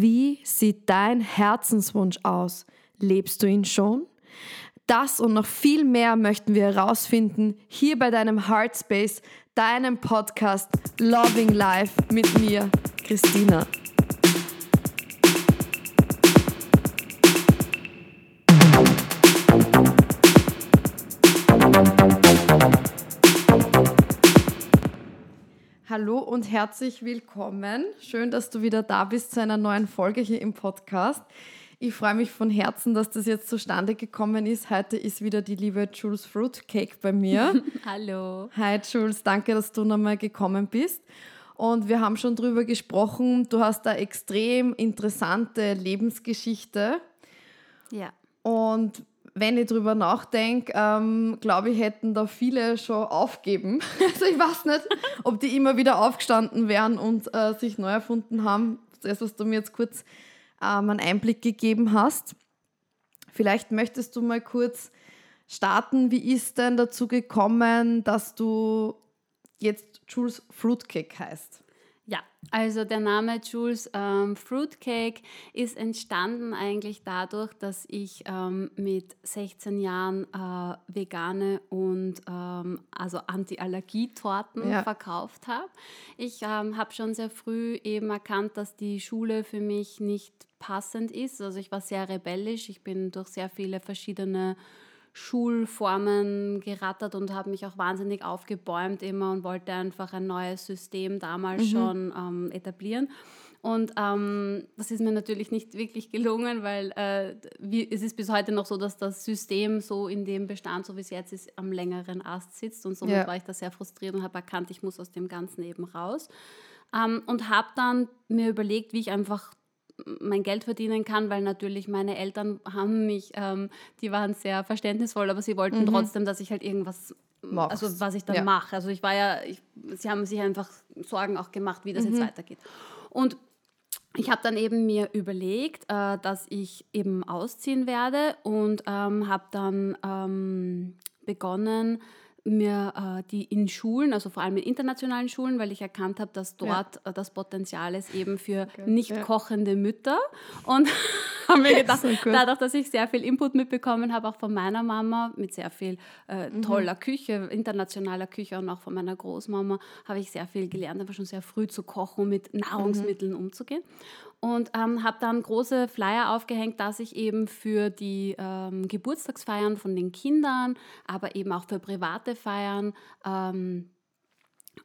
Wie sieht dein Herzenswunsch aus? Lebst du ihn schon? Das und noch viel mehr möchten wir herausfinden hier bei deinem Heartspace, deinem Podcast Loving Life mit mir, Christina. Hallo und herzlich willkommen. Schön, dass du wieder da bist zu einer neuen Folge hier im Podcast. Ich freue mich von Herzen, dass das jetzt zustande gekommen ist. Heute ist wieder die liebe Jules Fruitcake bei mir. Hallo. Hi Jules, danke, dass du nochmal gekommen bist. Und wir haben schon drüber gesprochen. Du hast da extrem interessante Lebensgeschichte. Ja. Und wenn ich drüber nachdenke, ähm, glaube ich, hätten da viele schon aufgeben. Also ich weiß nicht, ob die immer wieder aufgestanden wären und äh, sich neu erfunden haben. Das, was du mir jetzt kurz ähm, einen Einblick gegeben hast. Vielleicht möchtest du mal kurz starten. Wie ist denn dazu gekommen, dass du jetzt Jules Fruitcake heißt? Ja, also der Name Jules ähm, Fruitcake ist entstanden eigentlich dadurch, dass ich ähm, mit 16 Jahren äh, vegane und ähm, also Anti-Allergie-Torten ja. verkauft habe. Ich ähm, habe schon sehr früh eben erkannt, dass die Schule für mich nicht passend ist. Also ich war sehr rebellisch. Ich bin durch sehr viele verschiedene Schulformen gerattert und habe mich auch wahnsinnig aufgebäumt immer und wollte einfach ein neues System damals mhm. schon ähm, etablieren. Und ähm, das ist mir natürlich nicht wirklich gelungen, weil äh, wie, es ist bis heute noch so, dass das System so in dem Bestand, so wie es jetzt ist, am längeren Ast sitzt. Und somit ja. war ich da sehr frustriert und habe erkannt, ich muss aus dem Ganzen eben raus. Ähm, und habe dann mir überlegt, wie ich einfach mein Geld verdienen kann, weil natürlich meine Eltern haben mich, ähm, die waren sehr verständnisvoll, aber sie wollten mhm. trotzdem, dass ich halt irgendwas, Machst. also was ich dann ja. mache. Also ich war ja, ich, sie haben sich einfach Sorgen auch gemacht, wie das mhm. jetzt weitergeht. Und ich habe dann eben mir überlegt, äh, dass ich eben ausziehen werde und ähm, habe dann ähm, begonnen, mir äh, die in Schulen, also vor allem in internationalen Schulen, weil ich erkannt habe, dass dort ja. äh, das Potenzial ist eben für okay. nicht ja. kochende Mütter. Und habe mir gedacht, so dadurch, dass ich sehr viel Input mitbekommen habe, auch von meiner Mama mit sehr viel äh, mhm. toller Küche, internationaler Küche und auch von meiner Großmama, habe ich sehr viel gelernt, aber schon sehr früh zu kochen mit Nahrungsmitteln mhm. umzugehen und ähm, habe dann große Flyer aufgehängt, dass ich eben für die ähm, Geburtstagsfeiern von den Kindern, aber eben auch für private Feiern ähm,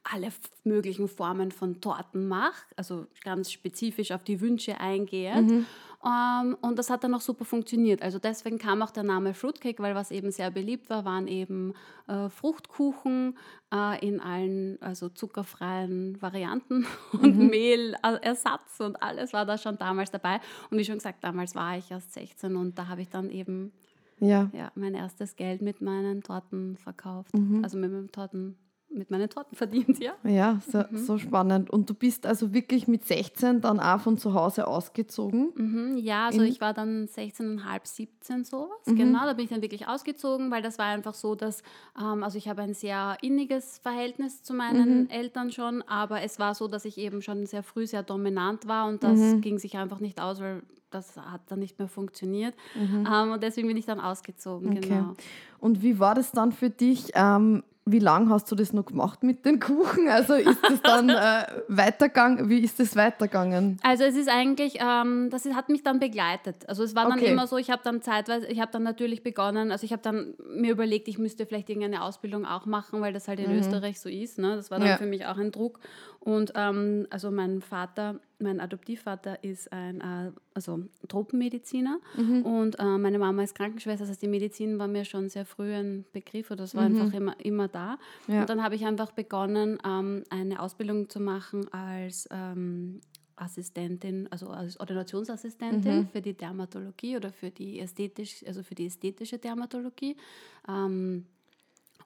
alle möglichen Formen von Torten mache, also ganz spezifisch auf die Wünsche eingehend. Mhm. Ähm, und das hat dann auch super funktioniert. Also deswegen kam auch der Name Fruitcake, weil was eben sehr beliebt war, waren eben äh, Fruchtkuchen äh, in allen also zuckerfreien Varianten und mhm. Mehlersatz und alles war da schon damals dabei. Und wie schon gesagt, damals war ich erst 16 und da habe ich dann eben ja. Ja, mein erstes Geld mit meinen Torten verkauft. Mhm. Also mit meinem Torten mit meinen Torten verdient, ja. Ja, so, mhm. so, spannend. Und du bist also wirklich mit 16 dann auch von zu Hause ausgezogen? Mhm, ja, also ich war dann 16,5, 17 sowas. Mhm. Genau, da bin ich dann wirklich ausgezogen, weil das war einfach so, dass, ähm, also ich habe ein sehr inniges Verhältnis zu meinen mhm. Eltern schon, aber es war so, dass ich eben schon sehr früh sehr dominant war und das mhm. ging sich einfach nicht aus, weil das hat dann nicht mehr funktioniert. Mhm. Ähm, und deswegen bin ich dann ausgezogen, okay. genau. Und wie war das dann für dich? Ähm, wie lange hast du das noch gemacht mit den Kuchen? Also ist das dann äh, weitergegangen? Wie ist das weitergegangen? Also es ist eigentlich, ähm, das hat mich dann begleitet. Also es war dann okay. immer so, ich habe dann zeitweise, ich habe dann natürlich begonnen, also ich habe dann mir überlegt, ich müsste vielleicht irgendeine Ausbildung auch machen, weil das halt in mhm. Österreich so ist. Ne? Das war dann ja. für mich auch ein Druck. Und ähm, also mein Vater, mein Adoptivvater ist ein äh, also Tropenmediziner mhm. und äh, meine Mama ist Krankenschwester. Das heißt, die Medizin war mir schon sehr früh ein Begriff oder das war mhm. einfach immer, immer da. Ja. Und dann habe ich einfach begonnen, ähm, eine Ausbildung zu machen als ähm, Assistentin, also als Ordinationsassistentin mhm. für die Dermatologie oder für die ästhetisch, also für die ästhetische Dermatologie. Ähm,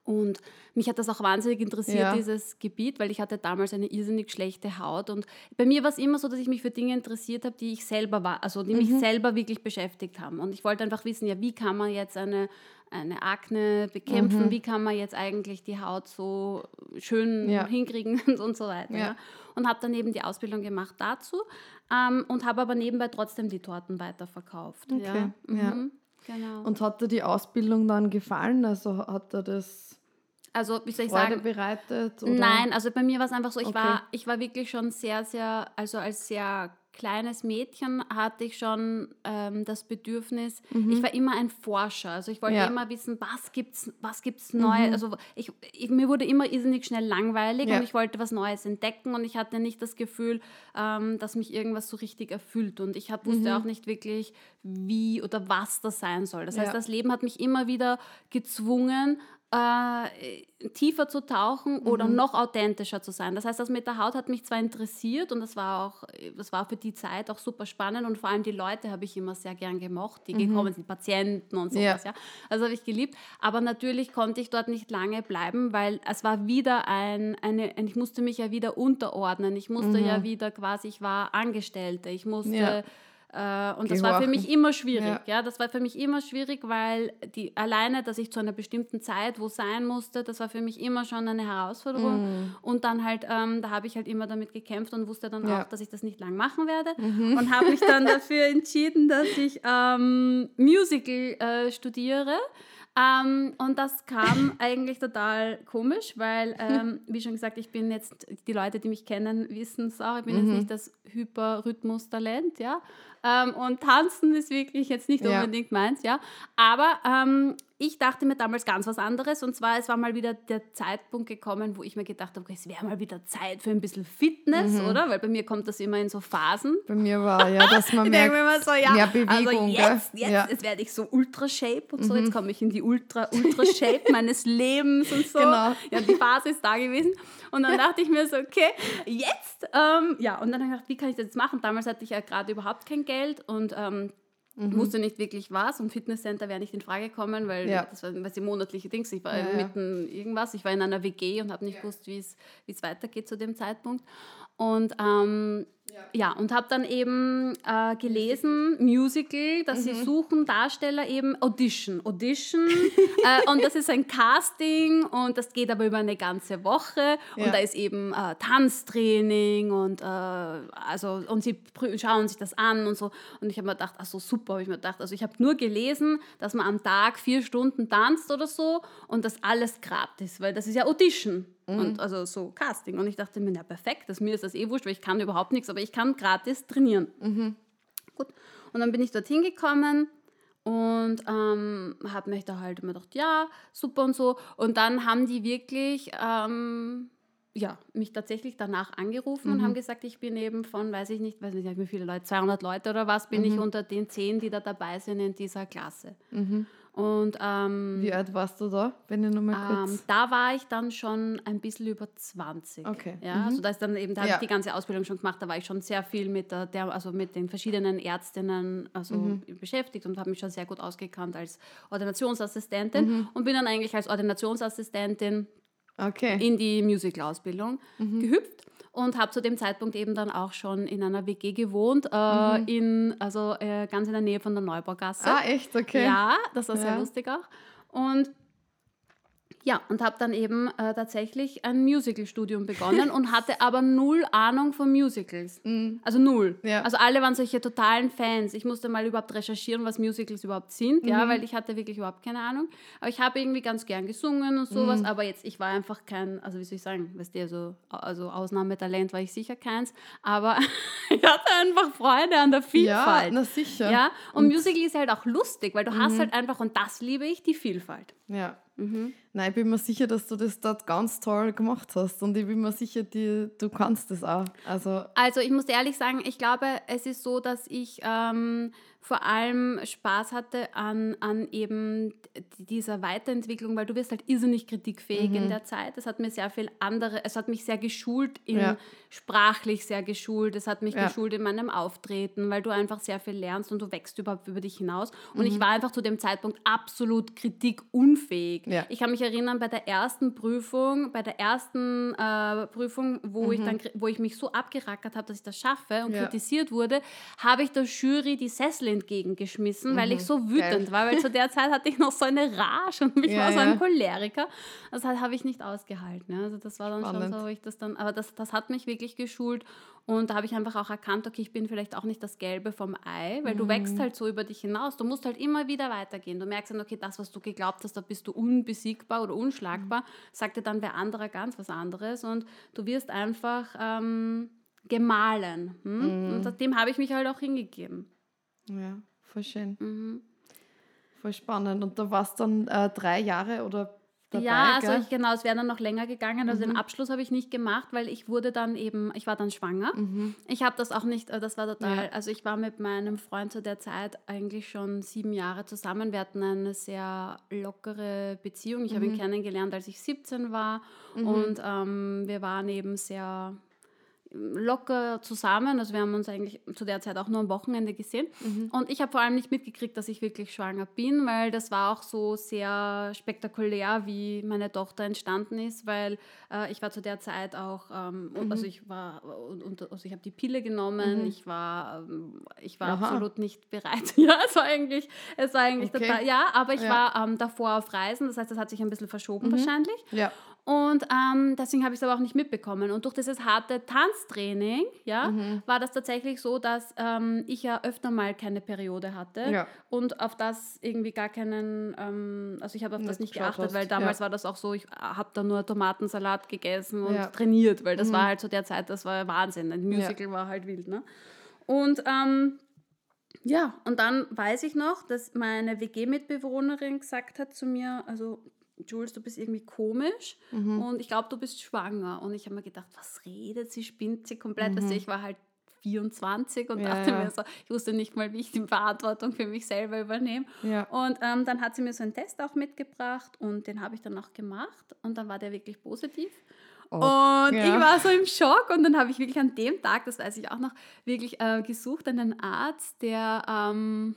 Und mich hat das auch wahnsinnig interessiert, Ja. dieses Gebiet, weil ich hatte damals eine irrsinnig schlechte Haut. Und bei mir war es immer so, dass ich mich für Dinge interessiert habe, die ich selber war, also die mich Mhm. selber wirklich beschäftigt haben. Und ich wollte einfach wissen, ja, wie kann man jetzt eine, eine Akne bekämpfen, Mhm. wie kann man jetzt eigentlich die Haut so schön Ja. hinkriegen und so weiter. Ja. Und habe dann eben die Ausbildung gemacht dazu ähm, und habe aber nebenbei trotzdem die Torten weiterverkauft. Okay. Mhm. Genau. Und hat dir die Ausbildung dann gefallen? Also hat dir das also, wie soll ich Freude sagen, bereitet? Oder? Nein, also bei mir war es einfach so, ich, Okay. war, ich war wirklich schon sehr, sehr, also als sehr kleines Mädchen hatte ich schon ähm, das Bedürfnis, ich war immer ein Forscher. Also ich wollte Mhm. Ja. immer wissen, was gibt's, was gibt's neu. Also ich, ich, mir wurde immer irrsinnig schnell langweilig Ja. und ich wollte was Neues entdecken und ich hatte nicht das Gefühl, ähm, dass mich irgendwas so richtig erfüllt. Und ich hab, wusste auch nicht wirklich, wie oder was das sein soll. Das heißt, Ja. das Leben hat mich immer wieder gezwungen, äh, tiefer zu tauchen oder Mhm. noch authentischer zu sein. Das heißt, das mit der Haut hat mich zwar interessiert und das war auch, das war für die Zeit auch super spannend und vor allem die Leute habe ich immer sehr gern gemocht, die gekommen sind, Patienten und sowas, Ja. ja. Also habe ich geliebt. Aber natürlich konnte ich dort nicht lange bleiben, weil es war wieder ein, eine, ein- ich musste mich ja wieder unterordnen. Ich musste ja wieder quasi, ich war Angestellte, ich musste Ja. Äh, und das war für mich immer schwierig. Ja. Ja. das war für mich immer schwierig, weil die alleine, dass ich zu einer bestimmten Zeit wo sein musste, das war für mich immer schon eine Herausforderung. Und dann halt, ähm, da habe ich halt immer damit gekämpft und wusste dann Ja. auch, dass ich das nicht lang machen werde. Und habe mich dann dafür entschieden, dass ich ähm, Musical äh, studiere. Ähm, und das kam eigentlich total komisch, weil, ähm, wie schon gesagt, ich bin jetzt, die Leute, die mich kennen, wissen es auch, ich bin jetzt nicht das Hyperrhythmus-Talent, ja. Ähm, und tanzen ist wirklich jetzt nicht Ja. unbedingt meins, ja. Aber ähm, ich dachte mir damals ganz was anderes und zwar, es war mal wieder der Zeitpunkt gekommen, wo ich mir gedacht habe, okay, es wäre mal wieder Zeit für ein bisschen Fitness, oder? Weil bei mir kommt das immer in so Phasen. Bei mir war ja, dass man merkt, immer so, ja, mehr Bewegung, also jetzt, jetzt, Ja. Mhm. jetzt werde ich so Ultra-Shape und so, jetzt komme ich in die Ultra- Ultra-Shape meines Lebens und so. Genau. Ja, die Phase ist da gewesen. Und dann dachte ich mir so, okay, jetzt, ähm, ja, und dann habe ich gedacht, wie kann ich das jetzt machen? Damals hatte ich ja gerade überhaupt kein Geld und ähm, Mhm. wusste nicht wirklich was und Fitnesscenter wäre nicht in Frage gekommen, weil Ja. das war was die monatliche Dings. Ich war Ja, ja. mitten irgendwas, ich war in einer WG und habe nicht gewusst, wie es wie es weitergeht zu dem Zeitpunkt. Und ähm, ja. und habe dann eben äh, gelesen, Musical, dass Mhm. sie suchen Darsteller eben Audition. Audition. äh, und das ist ein Casting und das geht aber über eine ganze Woche. Ja. Und da ist eben äh, Tanztraining und äh, also und sie schauen sich das an und so. Und ich habe mir gedacht, ach so super, habe ich mir gedacht. Also ich habe nur gelesen, dass man am Tag vier Stunden tanzt oder so und das alles gratis, weil das ist ja Audition. Und also so Casting. Und ich dachte mir, ja perfekt, das, mir ist das eh wurscht, weil ich kann überhaupt nichts, aber ich kann gratis trainieren. Gut. Und dann bin ich dorthin gekommen und ähm, habe mich da halt immer gedacht, ja, super und so. Und dann haben die wirklich ähm, ja, mich tatsächlich danach angerufen und haben gesagt, ich bin eben von, weiß ich nicht, weiß nicht wie viele Leute, 200 Leute oder was, bin ich unter den 10, die da dabei sind in dieser Klasse. Und ähm, Wie alt warst du da, wenn ich nochmal ähm, kurz... da war ich dann schon ein bisschen über 20. Okay. Ja, also da ist dann eben, da habe Ja. ich die ganze Ausbildung schon gemacht, da war ich schon sehr viel mit der, der also mit den verschiedenen Ärztinnen also Mhm. beschäftigt und habe mich schon sehr gut ausgekannt als Ordinationsassistentin Mhm. und bin dann eigentlich als Ordinationsassistentin Okay. in die Musical-Ausbildung Mhm. gehüpft und habe zu dem Zeitpunkt eben dann auch schon in einer WG gewohnt, äh, in, also äh, ganz in der Nähe von der Neubaugasse. Mhm. Ah, echt? Okay. Ja, das war sehr Ja. lustig auch. Und ja, und habe dann eben äh, tatsächlich ein Musical-Studium begonnen und hatte aber null Ahnung von Musicals. Also null. Ja. Also alle waren solche totalen Fans. Ich musste mal überhaupt recherchieren, was Musicals überhaupt sind, ja, weil ich hatte wirklich überhaupt keine Ahnung. Aber ich habe irgendwie ganz gern gesungen und sowas, aber jetzt, ich war einfach kein, also wie soll ich sagen, weißt du, also, also Ausnahmetalent war ich sicher keins, aber ich hatte einfach Freude an der Ja, Vielfalt. na sicher. Ja, und, Musical ist halt auch lustig, weil du hast halt einfach, und das liebe ich, die Vielfalt. Ja. Mhm. Nein, ich bin mir sicher, dass du das dort ganz toll gemacht hast. Und ich bin mir sicher, die, du kannst das auch. Also, Also ich muss ehrlich sagen, ich glaube, es ist so, dass ich ähm, vor allem Spaß hatte an, an eben dieser Weiterentwicklung, weil du wirst halt irrsinnig kritikfähig in der Zeit. Es hat mir sehr viel andere, es hat mich sehr geschult, in, Ja. sprachlich sehr geschult, es hat mich Ja. geschult in meinem Auftreten, weil du einfach sehr viel lernst und du wächst überhaupt über dich hinaus. Und ich war einfach zu dem Zeitpunkt absolut kritikunfähig. Ja. Ich kann mich erinnern, bei der ersten Prüfung, bei der ersten äh, Prüfung, wo, ich dann, wo ich mich so abgerackert habe, dass ich das schaffe und Mhm. Ja. kritisiert wurde, habe ich der Jury die Sessel entgegengeschmissen, weil ich so wütend Geil. war, weil zu der Zeit hatte ich noch so eine Rage und ich Ja, war so ein Choleriker. Das hat- habe ich nicht ausgehalten. Also das war dann Spannend. schon so, wo ich das dann, aber das, das hat mich wirklich geschult und da habe ich einfach auch erkannt, okay, ich bin vielleicht auch nicht das Gelbe vom Ei, weil du Mhm. wächst halt so über dich hinaus. Du musst halt immer wieder weitergehen. Du merkst dann, okay, das, was du geglaubt hast, da bist du unbesiegbar oder unschlagbar, Mhm. sagt dir dann wer anderer ganz was anderes und du wirst einfach ähm, gemahlen. Hm? Mhm. Und dem habe ich mich halt auch hingegeben. Ja, voll schön. Mhm. Voll spannend. Und da warst dann äh, drei Jahre oder dabei, ja, also ich, genau, es wäre dann noch länger gegangen. Also Mhm. den Abschluss habe ich nicht gemacht, weil ich wurde dann eben, ich war dann schwanger. Ich habe das auch nicht, äh, das war total, Mhm. Ja. also ich war mit meinem Freund zu der Zeit eigentlich schon sieben Jahre zusammen. Wir hatten eine sehr lockere Beziehung. Ich habe Mhm. ihn kennengelernt, als ich 17 war und ähm, wir waren eben sehr locker zusammen. Also wir haben uns eigentlich zu der Zeit auch nur am Wochenende gesehen. Mhm. Und ich habe vor allem nicht mitgekriegt, dass ich wirklich schwanger bin, weil das war auch so sehr spektakulär, wie meine Tochter entstanden ist, weil äh, ich war zu der Zeit auch, ähm, und, Mhm. also ich war, und, also ich habe die Pille genommen, ich war, ähm, ich war Aha. absolut nicht bereit. ja, es war eigentlich, es war eigentlich Okay. total, ja, aber ich Ja. war ähm, davor auf Reisen, das heißt, das hat sich ein bisschen verschoben wahrscheinlich. Ja. Und ähm, deswegen habe ich es aber auch nicht mitbekommen. Und durch dieses harte Tanztraining, ja, Mhm. war das tatsächlich so, dass ähm, ich ja öfter mal keine Periode hatte Ja. und auf das irgendwie gar keinen, ähm, also ich habe auf das Nicht nicht geschaut geachtet, hast, weil damals ja. war das auch so, ich habe da nur Tomatensalat gegessen und Ja. trainiert, weil das war halt zu der Zeit, das war Wahnsinn. Ein Musical war halt wild, ne? Und ähm, ja, und dann weiß ich noch, dass meine WG-Mitbewohnerin gesagt hat zu mir, also Jules, du bist irgendwie komisch und ich glaube, du bist schwanger. Und ich habe mir gedacht, was redet sie, spinnt sie komplett. Weißt du, ich war halt 24 und Ja, dachte ja. mir so, ich wusste nicht mal, wie ich die Verantwortung für mich selber übernehme. Ja. Und ähm, dann hat sie mir so einen Test auch mitgebracht und den habe ich dann auch gemacht und dann war der wirklich positiv. Oh, Und ja. ich war so im Schock und dann habe ich wirklich an dem Tag, das weiß ich auch noch, wirklich äh, gesucht einen Arzt, der ähm,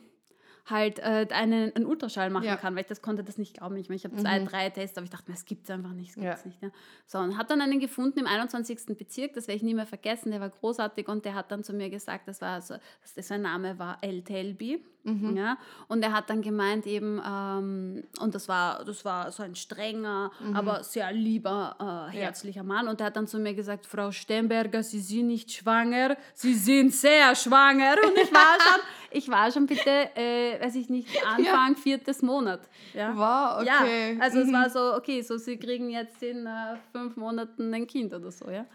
halt äh, einen, einen Ultraschall machen Ja. kann, weil ich das konnte das nicht glauben. Ich, meine, ich habe zwei, drei Tests, aber ich dachte mir, es gibt es einfach nicht, es gibt Ja. nicht. Ja. So, und habe dann einen gefunden im 21. Bezirk, das werde ich nie mehr vergessen, der war großartig und der hat dann zu mir gesagt, das war so, dass sein Name war El Telbi. Mhm. Ja, und er hat dann gemeint eben, ähm, und das war, das war so ein strenger, Mhm. aber sehr lieber, äh, herzlicher Mann. Und er hat dann zu mir gesagt, Frau Stemberger, Sie sind nicht schwanger, Sie sind sehr schwanger. Und ich war schon, ich war schon bitte, äh, weiß ich nicht, Anfang viertes Monat. Ja. Wow, okay. Ja, also es Mhm. war so, okay, so Sie kriegen jetzt in äh, fünf Monaten ein Kind oder so, ja.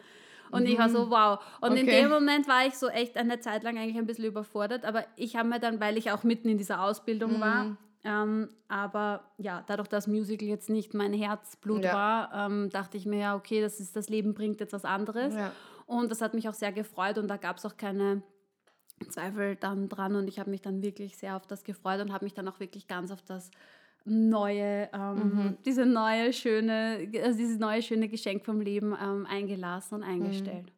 Und ich war so, wow. Und in Mhm. Okay. dem Moment war ich so echt eine Zeit lang eigentlich ein bisschen überfordert, aber ich habe mir dann, weil ich auch mitten in dieser Ausbildung Mhm. war, ähm, aber ja, dadurch, dass Musical jetzt nicht mein Herzblut Ja. war, ähm, dachte ich mir, ja, okay, das, ist, das Leben bringt jetzt was anderes. Ja. Und das hat mich auch sehr gefreut und da gab es auch keine Zweifel dann dran und ich habe mich dann wirklich sehr auf das gefreut und habe mich dann auch wirklich ganz auf das neue, ähm, Mhm. diese neue schöne, also dieses neue schöne Geschenk vom Leben ähm, eingelassen und eingestellt.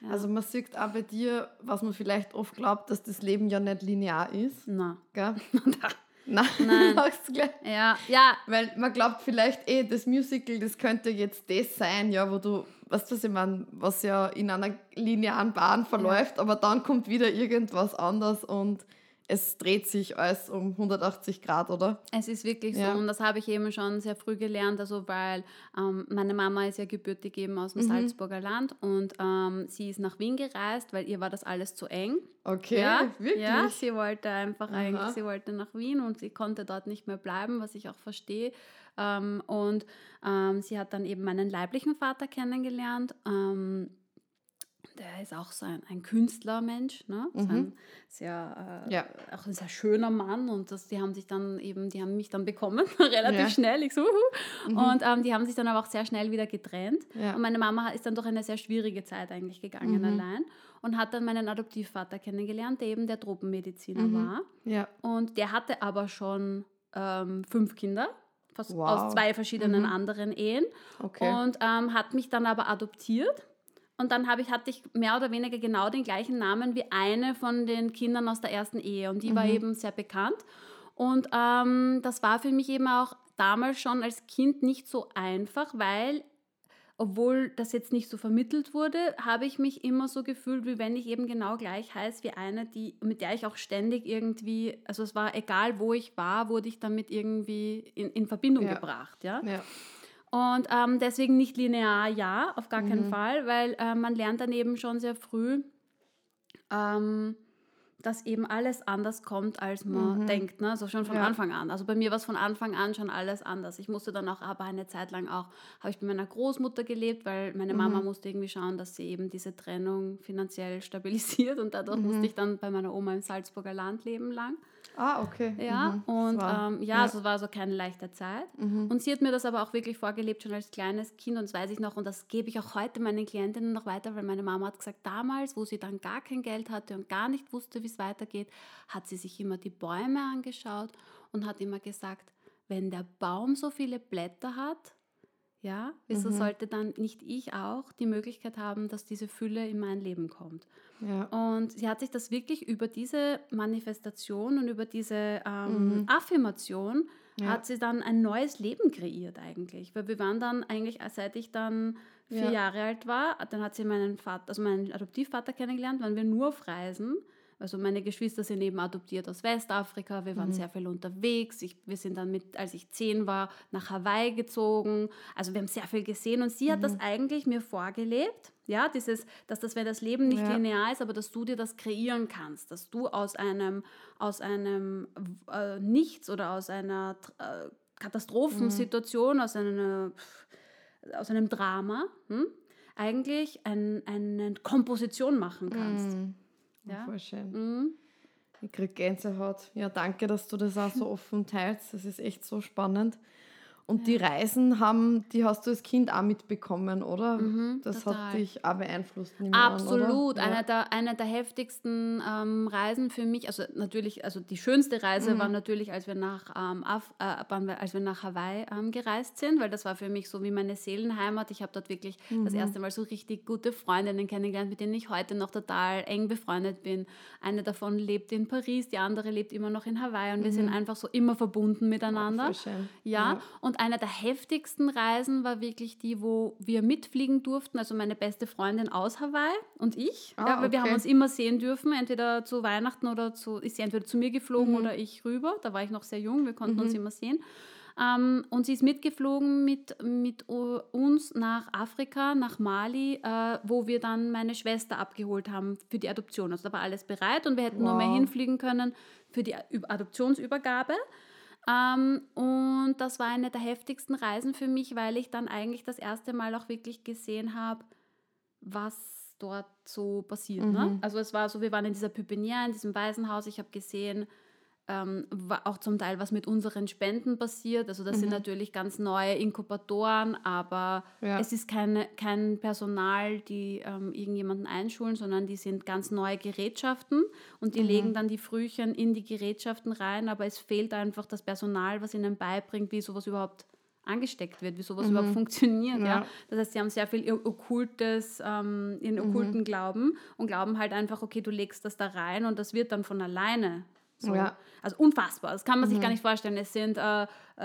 Ja. Also man sieht auch bei dir, was man vielleicht oft glaubt, dass das Leben ja nicht linear ist. Na. Gell? Nein, Nein. sagst du gleich. Ja, ja, Weil man glaubt vielleicht, eh, das Musical, das könnte jetzt das sein, ja, wo du, weißt du, was ich meine, was ja in einer linearen Bahn verläuft, aber dann kommt wieder irgendwas anderes und es dreht sich alles um 180 Grad, oder? es ist wirklich Ja. so und das habe ich eben schon sehr früh gelernt, also weil ähm, meine Mama ist ja gebürtig eben aus dem Mhm. Salzburger Land und ähm, sie ist nach Wien gereist, weil ihr war das alles zu eng. Okay, Ja, wirklich? ja, sie wollte einfach Aha. eigentlich, sie wollte nach Wien und sie konnte dort nicht mehr bleiben, was ich auch verstehe. Ähm, und ähm, sie hat dann eben meinen leiblichen Vater kennengelernt. Der ist auch so ein, ein Künstlermensch, ne? So ein sehr, äh, Mhm. Ja. auch ein sehr schöner Mann und das, die haben sich dann eben, die haben mich dann bekommen, relativ Ja. schnell, ich so, uhu. und ähm, die haben sich dann aber auch sehr schnell wieder getrennt Ja. und meine Mama ist dann durch eine sehr schwierige Zeit eigentlich gegangen Mhm. allein und hat dann meinen Adoptivvater kennengelernt, der eben der Tropenmediziner Mhm. war Ja. und der hatte aber schon ähm, fünf Kinder Wow. aus zwei verschiedenen Mhm. anderen Ehen Okay. und ähm, hat mich dann aber adoptiert. Und dann ich, hatte ich mehr oder weniger genau den gleichen Namen wie eine von den Kindern aus der ersten Ehe. Und die war Mhm. eben sehr bekannt. Und ähm, das war für mich eben auch damals schon als Kind nicht so einfach, weil obwohl das jetzt nicht so vermittelt wurde, habe ich mich immer so gefühlt, wie wenn ich eben genau gleich heiße wie eine, die, mit der ich auch ständig irgendwie, also es war egal, wo ich war, wurde ich damit irgendwie in, in Verbindung ja. gebracht. Ja? ja. Und ähm, deswegen nicht linear, ja, auf gar mhm. keinen Fall, weil äh, man lernt dann eben schon sehr früh, ähm, dass eben alles anders kommt, als man mhm. denkt. Ne? So schon von ja. Anfang an. Also bei mir war es von Anfang an schon alles anders. Ich musste dann auch aber eine Zeit lang auch, habe ich bei meiner Großmutter gelebt, weil meine Mama mhm. musste irgendwie schauen, dass sie eben diese Trennung finanziell stabilisiert und dadurch mhm. musste ich dann bei meiner Oma im Salzburger Land leben lang. Ah, okay. Ja, mhm. und ähm, ja, ja, es war so keine leichte Zeit. Mhm. Und sie hat mir das aber auch wirklich vorgelebt, schon als kleines Kind. Und das weiß ich noch, und das gebe ich auch heute meinen Klientinnen noch weiter, weil meine Mama hat gesagt, damals, wo sie dann gar kein Geld hatte und gar nicht wusste, wie es weitergeht, hat sie sich immer die Bäume angeschaut und hat immer gesagt, wenn der Baum so viele Blätter hat, ja, wieso mhm. sollte dann nicht ich auch die Möglichkeit haben, dass diese Fülle in mein Leben kommt? Ja. Und sie hat sich das wirklich über diese Manifestation und über diese ähm, mhm. Affirmation ja. hat sie dann ein neues Leben kreiert eigentlich. Weil wir waren dann eigentlich, seit ich dann vier ja. Jahre alt war, dann hat sie meinen Vater, also meinen Adoptivvater kennengelernt, waren wir nur auf Reisen. Also meine Geschwister sind eben adoptiert aus Westafrika. Wir waren mhm. sehr viel unterwegs. Ich, wir sind dann mit, als ich zehn war, nach Hawaii gezogen. Also wir haben sehr viel gesehen und sie mhm. hat das mhm. eigentlich mir vorgelebt. Ja, dieses, dass das, wenn das Leben nicht ja. linear ist, aber dass du dir das kreieren kannst, dass du aus einem, aus einem äh, Nichts oder aus einer äh, Katastrophensituation, mhm. aus, einer, aus einem Drama, hm, eigentlich ein, eine Komposition machen kannst. Mhm. Ja. Voll schön. Mhm. Ich kriege Gänsehaut. Ja, danke, dass du das auch so offen teilst. Das ist echt so spannend. Und ja. die Reisen haben, die hast du als Kind auch mitbekommen, oder? Mhm, das total. hat dich auch beeinflusst. Absolut. An, eine, der, eine der heftigsten ähm, Reisen für mich, also natürlich, also die schönste Reise mhm. war natürlich, als wir nach, ähm, Af, äh, als wir nach Hawaii ähm, gereist sind, weil das war für mich so wie meine Seelenheimat. Ich habe dort wirklich mhm. das erste Mal so richtig gute Freundinnen kennengelernt, mit denen ich heute noch total eng befreundet bin. Eine davon lebt in Paris, die andere lebt immer noch in Hawaii und wir sind mhm. einfach so immer verbunden miteinander. Oh, ja, ja, und und eine der heftigsten Reisen war wirklich die, wo wir mitfliegen durften, also meine beste Freundin aus Hawaii und ich. Ah, ja, weil okay. wir haben uns immer sehen dürfen, entweder zu Weihnachten oder zu, ist sie entweder zu mir geflogen mhm. oder ich rüber. Da war ich noch sehr jung, wir konnten mhm. uns immer sehen. Ähm, und sie ist mitgeflogen mit, mit uns nach Afrika, nach Mali, äh, wo wir dann meine Schwester abgeholt haben für die Adoption. Also da war alles bereit und wir hätten wow. nur mehr hinfliegen können für die Adoptionsübergabe. Ähm, und das war eine der heftigsten Reisen für mich, weil ich dann eigentlich das erste Mal auch wirklich gesehen habe, was dort so passiert. Ne? Mhm. Ne? Also es war so, wir waren in dieser Pupinière, in diesem Waisenhaus. Ich habe gesehen, ähm, auch zum Teil, was mit unseren Spenden passiert. Also das mhm. sind natürlich ganz neue Inkubatoren, aber ja. es ist keine, kein Personal, die ähm, irgendjemanden einschulen, sondern die sind ganz neue Gerätschaften und die mhm. legen dann die Frühchen in die Gerätschaften rein, aber es fehlt einfach das Personal, was ihnen beibringt, wie sowas überhaupt angesteckt wird, wie sowas mhm. überhaupt funktioniert. Ja. ja. Das heißt, sie haben sehr viel okkultes, ähm, in mhm. okkulten Glauben und glauben halt einfach, okay, du legst das da rein und das wird dann von alleine so. Ja. Also unfassbar, das kann man mhm. sich gar nicht vorstellen. Es sind äh, äh,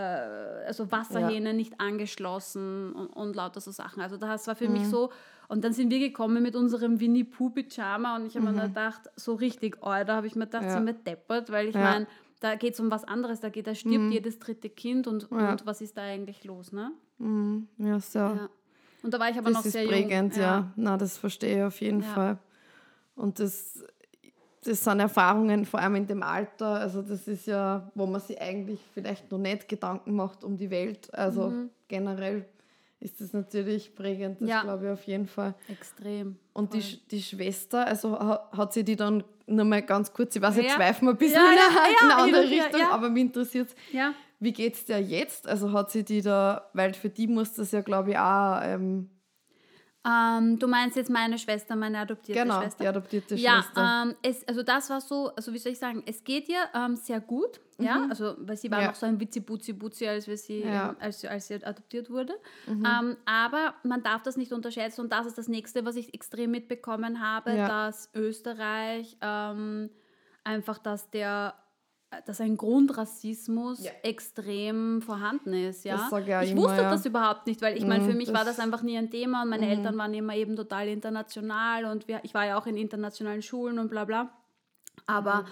also Wasserhähne ja. nicht angeschlossen und, und, lauter so Sachen. Also das war für mhm. mich so. Und dann sind wir gekommen mit unserem Winnie Pooh Pyjama und ich habe mhm. mir gedacht, so richtig, oh, da habe ich mir gedacht, ja. sind wir deppert, weil ich ja. meine, da geht es um was anderes, da geht, da stirbt mhm. jedes dritte Kind und, und was ist da eigentlich los, ne? Mhm. Ja, so. Und da war ich aber das noch sehr prägend, jung. Ja, ja. Na, das verstehe ich auf jeden Fall. Und das das sind Erfahrungen, vor allem in dem Alter. Also das ist ja, wo man sich eigentlich vielleicht noch nicht Gedanken macht um die Welt. Also mhm. generell ist das natürlich prägend, das ja. glaube ich auf jeden Fall. Extrem. Und die, die Schwester, also hat sie die dann nur mal ganz kurz, ich weiß, jetzt ja. schweifen wir ein bisschen ja, in, eine, andere Richtung, aber mich interessiert ja. wie geht es dir jetzt? Also hat sie die da, weil für die muss das ja, glaube ich, auch ähm, ähm, du meinst jetzt meine Schwester, meine adoptierte genau, Schwester. Genau, die adoptierte ja, Schwester. Ja, ähm, also das war so, also wie soll ich sagen, es geht ihr ähm, sehr gut, mhm. ja, also weil sie war ja. noch so ein Witzi-Butzi-Butzi, als, sie, ja. ähm, als, als sie adoptiert wurde. Mhm. Ähm, aber man darf das nicht unterschätzen und das ist das Nächste, was ich extrem mitbekommen habe, dass Österreich ähm, einfach, dass der dass ein Grundrassismus Ja. extrem vorhanden ist. Ja? Das ich ich immer, wusste ja. das überhaupt nicht, weil ich meine, für Mhm, mich war das- das einfach nie ein Thema und meine Mhm. Eltern waren immer eben total international und wir, ich war ja auch in internationalen Schulen und bla bla. Aber Mhm.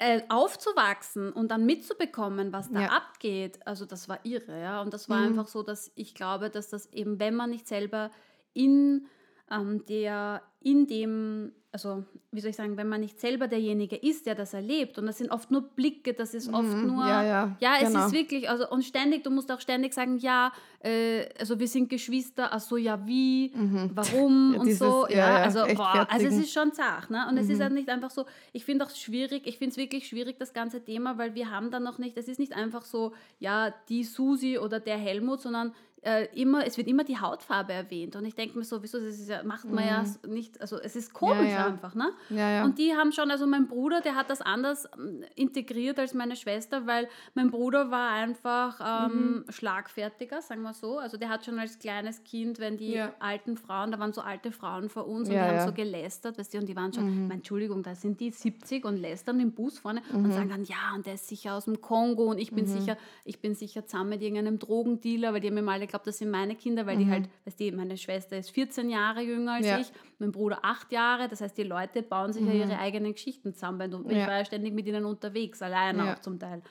äh, aufzuwachsen und dann mitzubekommen, was da abgeht, also das war irre, ja. Und das war Mhm. einfach so, dass ich glaube, dass das eben, wenn man nicht selber in ähm, der, in dem, also wie soll ich sagen, wenn man nicht selber derjenige ist, der das erlebt, und das sind oft nur Blicke, das ist oft Mhm, nur, ja, ja, ja, es genau. ist wirklich, also und ständig, du musst auch ständig sagen, ja, äh, also wir sind Geschwister, ach so, ja, wie, warum Ja, und dieses- so, ja, also, boah, also es ist schon zart, ne? Und es ist halt nicht einfach so, ich finde auch schwierig, ich finde es wirklich schwierig, das ganze Thema, weil wir haben dann noch nicht, es ist nicht einfach so, ja, die Susi oder der Helmut, sondern äh, immer, es wird immer die Hautfarbe erwähnt. Und ich denke mir so, wieso, das ist ja, macht man ja s- nicht, also es ist komisch ja. einfach, ne? Ja, ja. Und die haben schon, also mein Bruder, der hat das anders ähm, integriert als meine Schwester, weil mein Bruder war einfach ähm, schlagfertiger, sagen wir so. Also der hat schon als kleines Kind, wenn die Ja. alten Frauen, da waren so alte Frauen vor uns und Ja, die haben ja. so gelästert, weißt du, und die waren schon, mein, Entschuldigung, da sind die 70 und lästern im Bus vorne und sagen dann, ja, und der ist sicher aus dem Kongo und ich bin sicher, ich bin sicher zusammen mit irgendeinem Drogendealer, weil die haben immer alle geglaubt, das sind meine Kinder, weil die halt, weißt du, meine Schwester ist 14 Jahre jünger als Ja. ich, mein Bruder acht Jahre, das heißt, die Leute bauen sich ja ihre eigenen Geschichten zusammen. du- Ich Ja. war ja ständig mit ihnen unterwegs, alleine Ja. auch zum Teil.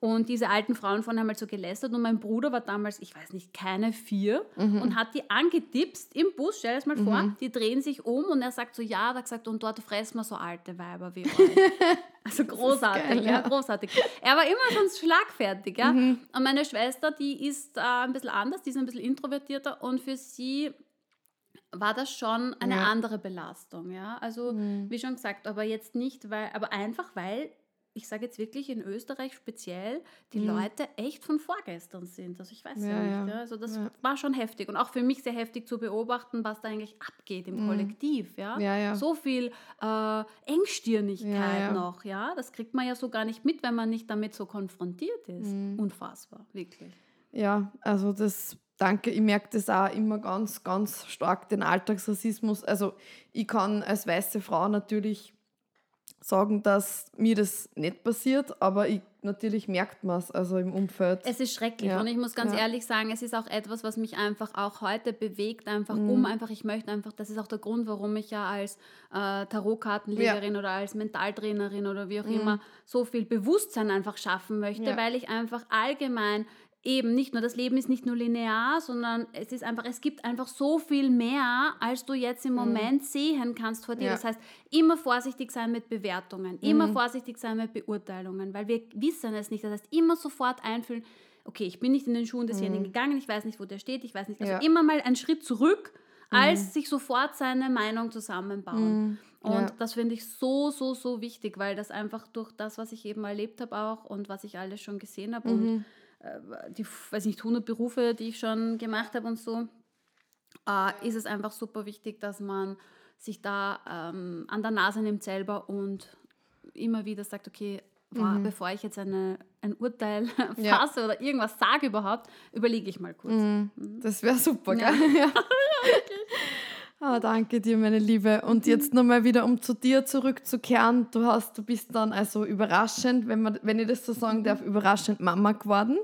Und diese alten Frauen von haben halt so gelästert und mein Bruder war damals, ich weiß nicht, keine vier und hat die angetipst im Bus, stell dir das mal vor, die drehen sich um und er sagt so, ja, da gesagt, und dort fressen wir so alte Weiber wie euch. Also großartig, geil, ja, ja. großartig. Er war immer schon schlagfertig, ja. Und meine Schwester, die ist äh, ein bisschen anders, die ist ein bisschen introvertierter und für sie war das schon eine Ja. andere Belastung, ja. Also wie schon gesagt, aber jetzt nicht, weil, aber einfach weil, ich sage jetzt wirklich in Österreich speziell, die Leute echt von vorgestern sind. Also ich weiß ja, Ja, nicht, ja. Also das war schon heftig und auch für mich sehr heftig zu beobachten, was da eigentlich abgeht im Kollektiv, ja. Ja, ja. So viel äh, Engstirnigkeit noch, ja. Das kriegt man ja so gar nicht mit, wenn man nicht damit so konfrontiert ist. Mhm. Unfassbar, wirklich. Ja, also das, danke, ich merke das auch immer ganz, ganz stark, den Alltagsrassismus. Also ich kann als weiße Frau natürlich sagen, dass mir das nicht passiert, aber ich, natürlich merkt man es, also im Umfeld. Es ist schrecklich Ja, und ich muss ganz ja. ehrlich sagen, es ist auch etwas, was mich einfach auch heute bewegt, einfach Mhm. um einfach, ich möchte einfach, das ist auch der Grund, warum ich ja als äh, Tarotkartenlegerin oder als Mentaltrainerin oder wie auch immer so viel Bewusstsein einfach schaffen möchte, Mhm. Ja. weil ich einfach allgemein eben nicht nur, das Leben ist nicht nur linear, sondern es ist einfach, es gibt einfach so viel mehr, als du jetzt im Moment sehen kannst vor dir. Mhm. Ja. Das heißt, immer vorsichtig sein mit Bewertungen, immer vorsichtig sein mit Beurteilungen, weil wir wissen es nicht. Das heißt, immer sofort einfühlen, okay, ich bin nicht in den Schuhen desjenigen gegangen, ich weiß nicht, wo der steht, ich weiß nicht. Also Ja. immer mal einen Schritt zurück, als sich sofort seine Meinung zusammenbauen. Und Ja. das finde ich so, so, so wichtig, weil das einfach durch das, was ich eben erlebt habe auch und was ich alles schon gesehen habe und die, weiß nicht, 100 Berufe, die ich schon gemacht habe und so, äh, ist es einfach super wichtig, dass man sich da ähm, an der Nase nimmt selber und immer wieder sagt, okay, wa- bevor ich jetzt eine, ein Urteil Ja. fasse oder irgendwas sage überhaupt, überlege ich mal kurz. Das wäre super, Ja. gell? Ja. Ah, danke dir, meine Liebe. Und jetzt nochmal wieder, um zu dir zurückzukehren. Du hast, du bist dann also überraschend, wenn, man, wenn ich das so sagen darf, überraschend Mama geworden.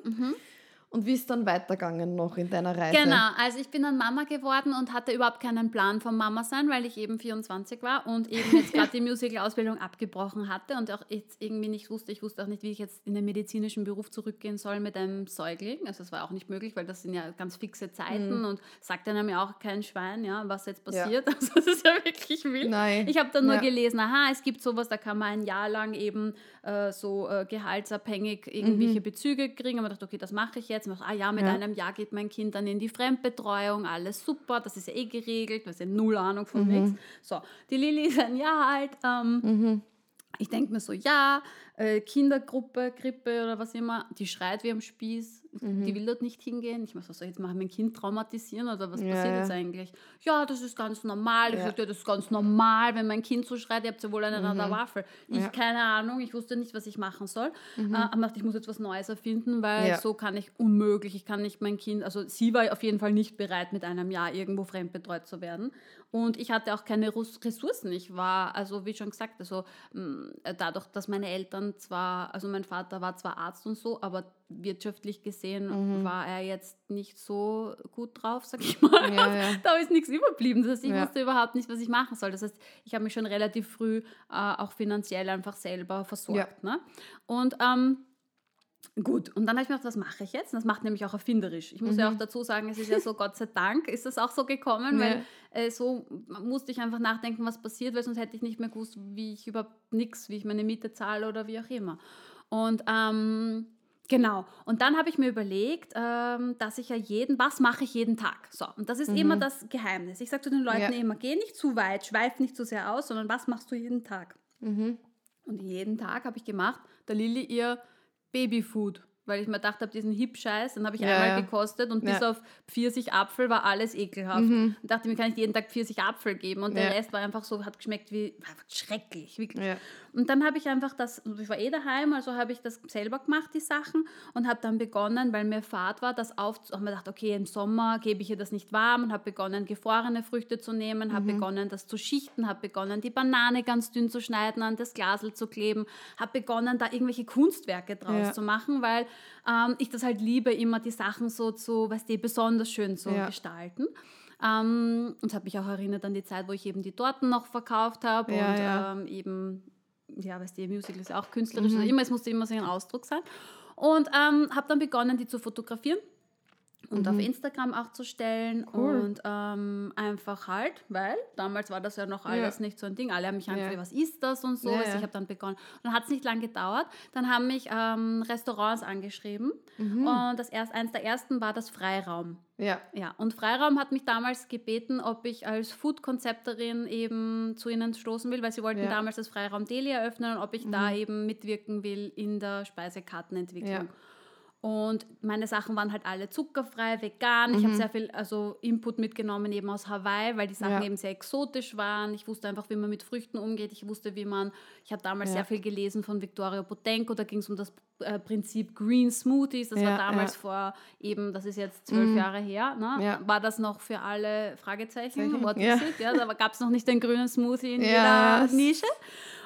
Und wie ist dann weitergegangen noch in deiner Reise? Genau, also ich bin dann Mama geworden und hatte überhaupt keinen Plan vom Mama sein, weil ich eben 24 war und eben jetzt gerade die Musical-Ausbildung abgebrochen hatte und auch jetzt irgendwie nicht wusste, ich wusste auch nicht, wie ich jetzt in den medizinischen Beruf zurückgehen soll mit einem Säugling. Also es war auch nicht möglich, weil das sind ja ganz fixe Zeiten und sagt dann ja auch kein Schwein, ja, was jetzt Mhm. Ja. passiert. Also das ist ja wirklich wild. Nein. Ich habe dann nur Ja. gelesen, aha, es gibt sowas, da kann man ein Jahr lang eben äh, so äh, gehaltsabhängig irgendwelche Bezüge kriegen. Und man dachte, okay, das mache ich jetzt. Ich dachte, ah ja, mit Mhm. Ja. einem Jahr geht mein Kind dann in die Fremdbetreuung, alles super, das ist ja eh geregelt, du hast ja null Ahnung von Mhm. nichts. So, die Lilly ist ein Jahr alt. Ähm, Ich denke mir so, ja, äh, Kindergruppe, Grippe oder was immer, die schreit wie am Spieß. Mhm. die will dort nicht hingehen. Ich muss was soll jetzt machen, mein Kind traumatisieren oder was Ja, passiert jetzt eigentlich? Ja, das ist ganz normal. Ich Ja. sagte, das ist ganz normal, wenn mein Kind so schreit, ihr habt ja wohl an der Waffel. Ich, Mhm. Ja. keine Ahnung, ich wusste nicht, was ich machen soll. Äh, aber dachte, ich muss jetzt was Neues erfinden, weil so kann ich unmöglich, ich kann nicht mein Kind, also sie war auf jeden Fall nicht bereit, mit einem Jahr irgendwo fremdbetreut zu werden. Und ich hatte auch keine Ressourcen. Ich war, also wie schon gesagt, also mh, dadurch, dass meine Eltern zwar, also mein Vater war zwar Arzt und so, aber wirtschaftlich gesehen war er jetzt nicht so gut drauf, sag ich mal. Ja, ja. Da ist nichts überblieben. Das heißt, ich Ja. wusste überhaupt nicht, was ich machen soll. Das heißt, ich habe mich schon relativ früh äh, auch finanziell einfach selber versorgt. Ne? Und ähm, Gut, und dann habe ich mir gedacht, was mache ich jetzt? Und das macht nämlich auch erfinderisch. Ich muss ja auch dazu sagen, es ist ja so, Gott sei Dank ist das auch so gekommen, Ja. weil äh, so musste ich einfach nachdenken, was passiert, weil sonst hätte ich nicht mehr gewusst, wie ich überhaupt nichts, wie ich meine Miete zahle oder wie auch immer. Und ähm, genau, und dann habe ich mir überlegt, ähm, dass ich ja jeden, was mache ich jeden Tag? So, und das ist immer das Geheimnis. Ich sage zu den Leuten Ja. immer, geh nicht zu weit, schweif nicht zu sehr aus, sondern was machst du jeden Tag? Mhm. Und jeden Tag habe ich gemacht, der Lilly ihr Babyfood. Weil ich mir gedacht habe, diesen Hip-Scheiß, dann habe ich Ja, einmal ja. gekostet und bis auf Pfirsich-Apfel war alles ekelhaft. Und dachte mir, kann ich jeden Tag Pfirsich-Apfel geben. Und der. Rest war einfach so, hat geschmeckt wie, war schrecklich, wirklich. Und dann habe ich einfach das, ich war eh daheim, also habe ich das selber gemacht, die Sachen, und habe dann begonnen, weil mir Fahrt war, das auf, habe mir gedacht, okay, im Sommer gebe ich ihr das nicht warm und habe begonnen, gefrorene Früchte zu nehmen, habe begonnen, das zu schichten, habe begonnen, die Banane ganz dünn zu schneiden, an das Glasel zu kleben, habe begonnen, da irgendwelche Kunstwerke draus Ja. zu machen, weil ähm, ich das halt liebe, immer die Sachen so zu, weißt du, besonders schön zu Ja. gestalten. Ähm, und es hat mich auch erinnert an die Zeit, wo ich eben die Torten noch verkauft habe Ja, und ähm, eben, ja, weißt du, Musical ist ja auch künstlerisch, also immer, es musste immer so ein Ausdruck sein. Und ähm, habe dann begonnen, die zu fotografieren und auf Instagram auch zu stellen Cool. und ähm, einfach halt, weil damals war das ja noch alles nicht so ein Ding. Alle haben mich angefangen, Ja. was ist das und so. Ja, Also ja. ich habe dann begonnen. Und dann hat es nicht lange gedauert. Dann haben mich ähm, Restaurants angeschrieben und das erst, eins der ersten war das Freiraum. Ja. Ja, und Freiraum hat mich damals gebeten, ob ich als Food-Konzepterin eben zu ihnen stoßen will, weil sie wollten Ja. Mhm. damals das Freiraum Deli eröffnen und ob ich da eben mitwirken will in der Speisekartenentwicklung. Ja. Und meine Sachen waren halt alle zuckerfrei, vegan. Ich habe sehr viel also Input mitgenommen eben aus Hawaii, weil die Sachen Ja. eben sehr exotisch waren. Ich wusste einfach, wie man mit Früchten umgeht. Ich wusste, wie man, ich habe damals Ja. sehr viel gelesen von Victoria Potenko, da ging es um das äh, Prinzip Green Smoothies. Das Ja, war damals vor eben, das ist jetzt zwölf Jahre her, ne? War das noch für alle Fragezeichen, Zeichen, what ja. da gab es noch nicht den grünen Smoothie in jeder Nische.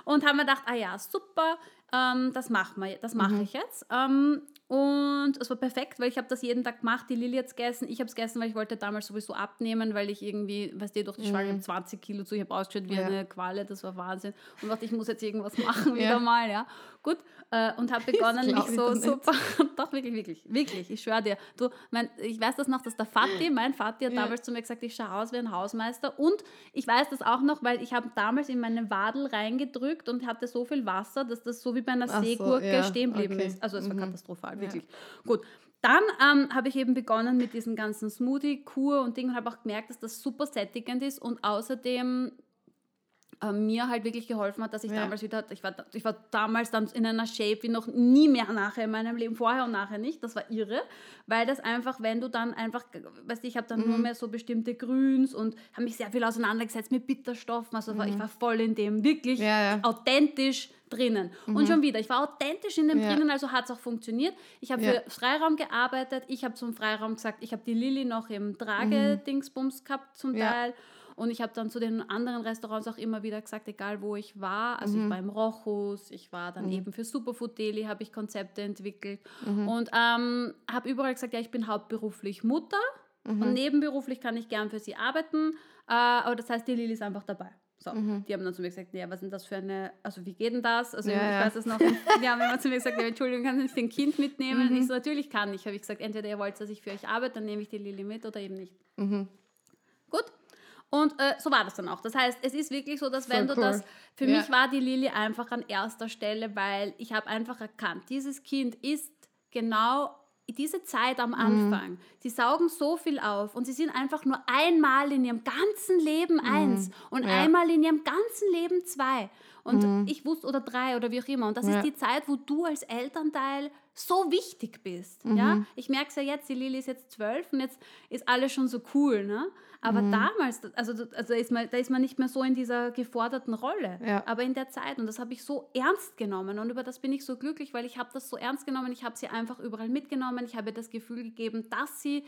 Und haben wir gedacht, ah ja, super, ähm, das wir, das Mhm. mache ich jetzt. Ähm, und es war perfekt, weil ich habe das jeden Tag gemacht. Die Lilly hat es gegessen, ich habe es gegessen, weil ich wollte damals sowieso abnehmen, weil ich irgendwie, weißt du, durch die Schwangerschaft 20 Kilo zu, ich habe ausgeschaut wie Mhm. Ja. eine Qualle, das war Wahnsinn. Und dachte, ich muss jetzt irgendwas machen, wieder Ja. mal, ja. Gut, äh, und habe begonnen, mich so super, doch wirklich, wirklich, wirklich, ich schwöre dir. Du, mein, ich weiß das noch, dass der Vati, mein Vati hat Ja. damals zu mir gesagt, ich schaue aus wie ein Hausmeister. Und ich weiß das auch noch, weil ich habe damals in meine Wadel reingedrückt und hatte so viel Wasser, dass das so wie bei einer Ach so, Seegurke ja, stehen geblieben okay. ist. Also es war Mhm. katastrophal, wirklich. Gut. Dann ähm, habe ich eben begonnen mit diesem ganzen Smoothie-Kur und Ding und habe auch gemerkt, dass das super sättigend ist und außerdem äh, mir halt wirklich geholfen hat, dass ich Ja. damals wieder, ich war, ich war damals dann in einer Shape wie noch nie mehr nachher in meinem Leben, vorher und nachher nicht, das war irre, weil das einfach, wenn du dann einfach, weißt du, ich habe dann Mhm. nur mehr so bestimmte Grüns und habe mich sehr viel auseinandergesetzt mit Bitterstoffen, also war- ich war voll in dem, wirklich Mhm. Ja, ja. authentisch drinnen. Und schon wieder, ich war authentisch in dem Ja. drinnen, also hat es auch funktioniert. Ich habe Ja. für Freiraum gearbeitet, ich habe zum Freiraum gesagt, ich habe die Lilly noch im Tragedingsbums gehabt zum Mhm. Ja. Und ich habe dann zu den anderen Restaurants auch immer wieder gesagt, egal wo ich war, also Mhm. ich war im Rochus, ich war dann eben für Superfood Daily, habe ich Konzepte entwickelt Mhm. und ähm, habe überall gesagt, ja, ich bin hauptberuflich Mutter Mhm. und nebenberuflich kann ich gern für sie arbeiten, äh, aber das heißt, die Lilly ist einfach dabei. So, Mhm. die haben dann zu mir gesagt, ja, was denn das für eine, also wie geht denn das? Also Ja, ich ja. weiß es noch, die haben immer zu mir gesagt, ja, Entschuldigung, kann ich den Kind mitnehmen? Und ich so, natürlich kann ich. Habe ich gesagt, entweder ihr wollt, dass ich für euch arbeite, dann nehme ich die Lilly mit oder eben nicht. Mhm. Gut. Und äh, so war das dann auch. Das heißt, es ist wirklich so, dass wenn Voll du cool. das, für Ja. mich war die Lilly einfach an erster Stelle, weil ich habe einfach erkannt, dieses Kind ist genau diese Zeit am Anfang. Sie saugen so viel auf und sie sind einfach nur einmal in ihrem ganzen Leben eins und Ja. einmal in ihrem ganzen Leben zwei. Und mhm. ich wusste, oder drei oder wie auch immer. Und das ja. ist die Zeit, wo du als Elternteil so wichtig bist. Mhm. Ja? Ich merke es ja jetzt, die Lili ist jetzt zwölf und jetzt ist alles schon so cool. Ne? Aber mhm. damals, also, also ist man, da ist man nicht mehr so in dieser geforderten Rolle. Ja. Aber in der Zeit, und das habe ich so ernst genommen und über das bin ich so glücklich, weil ich habe das so ernst genommen, ich habe sie einfach überall mitgenommen, ich habe ihr das Gefühl gegeben, dass sie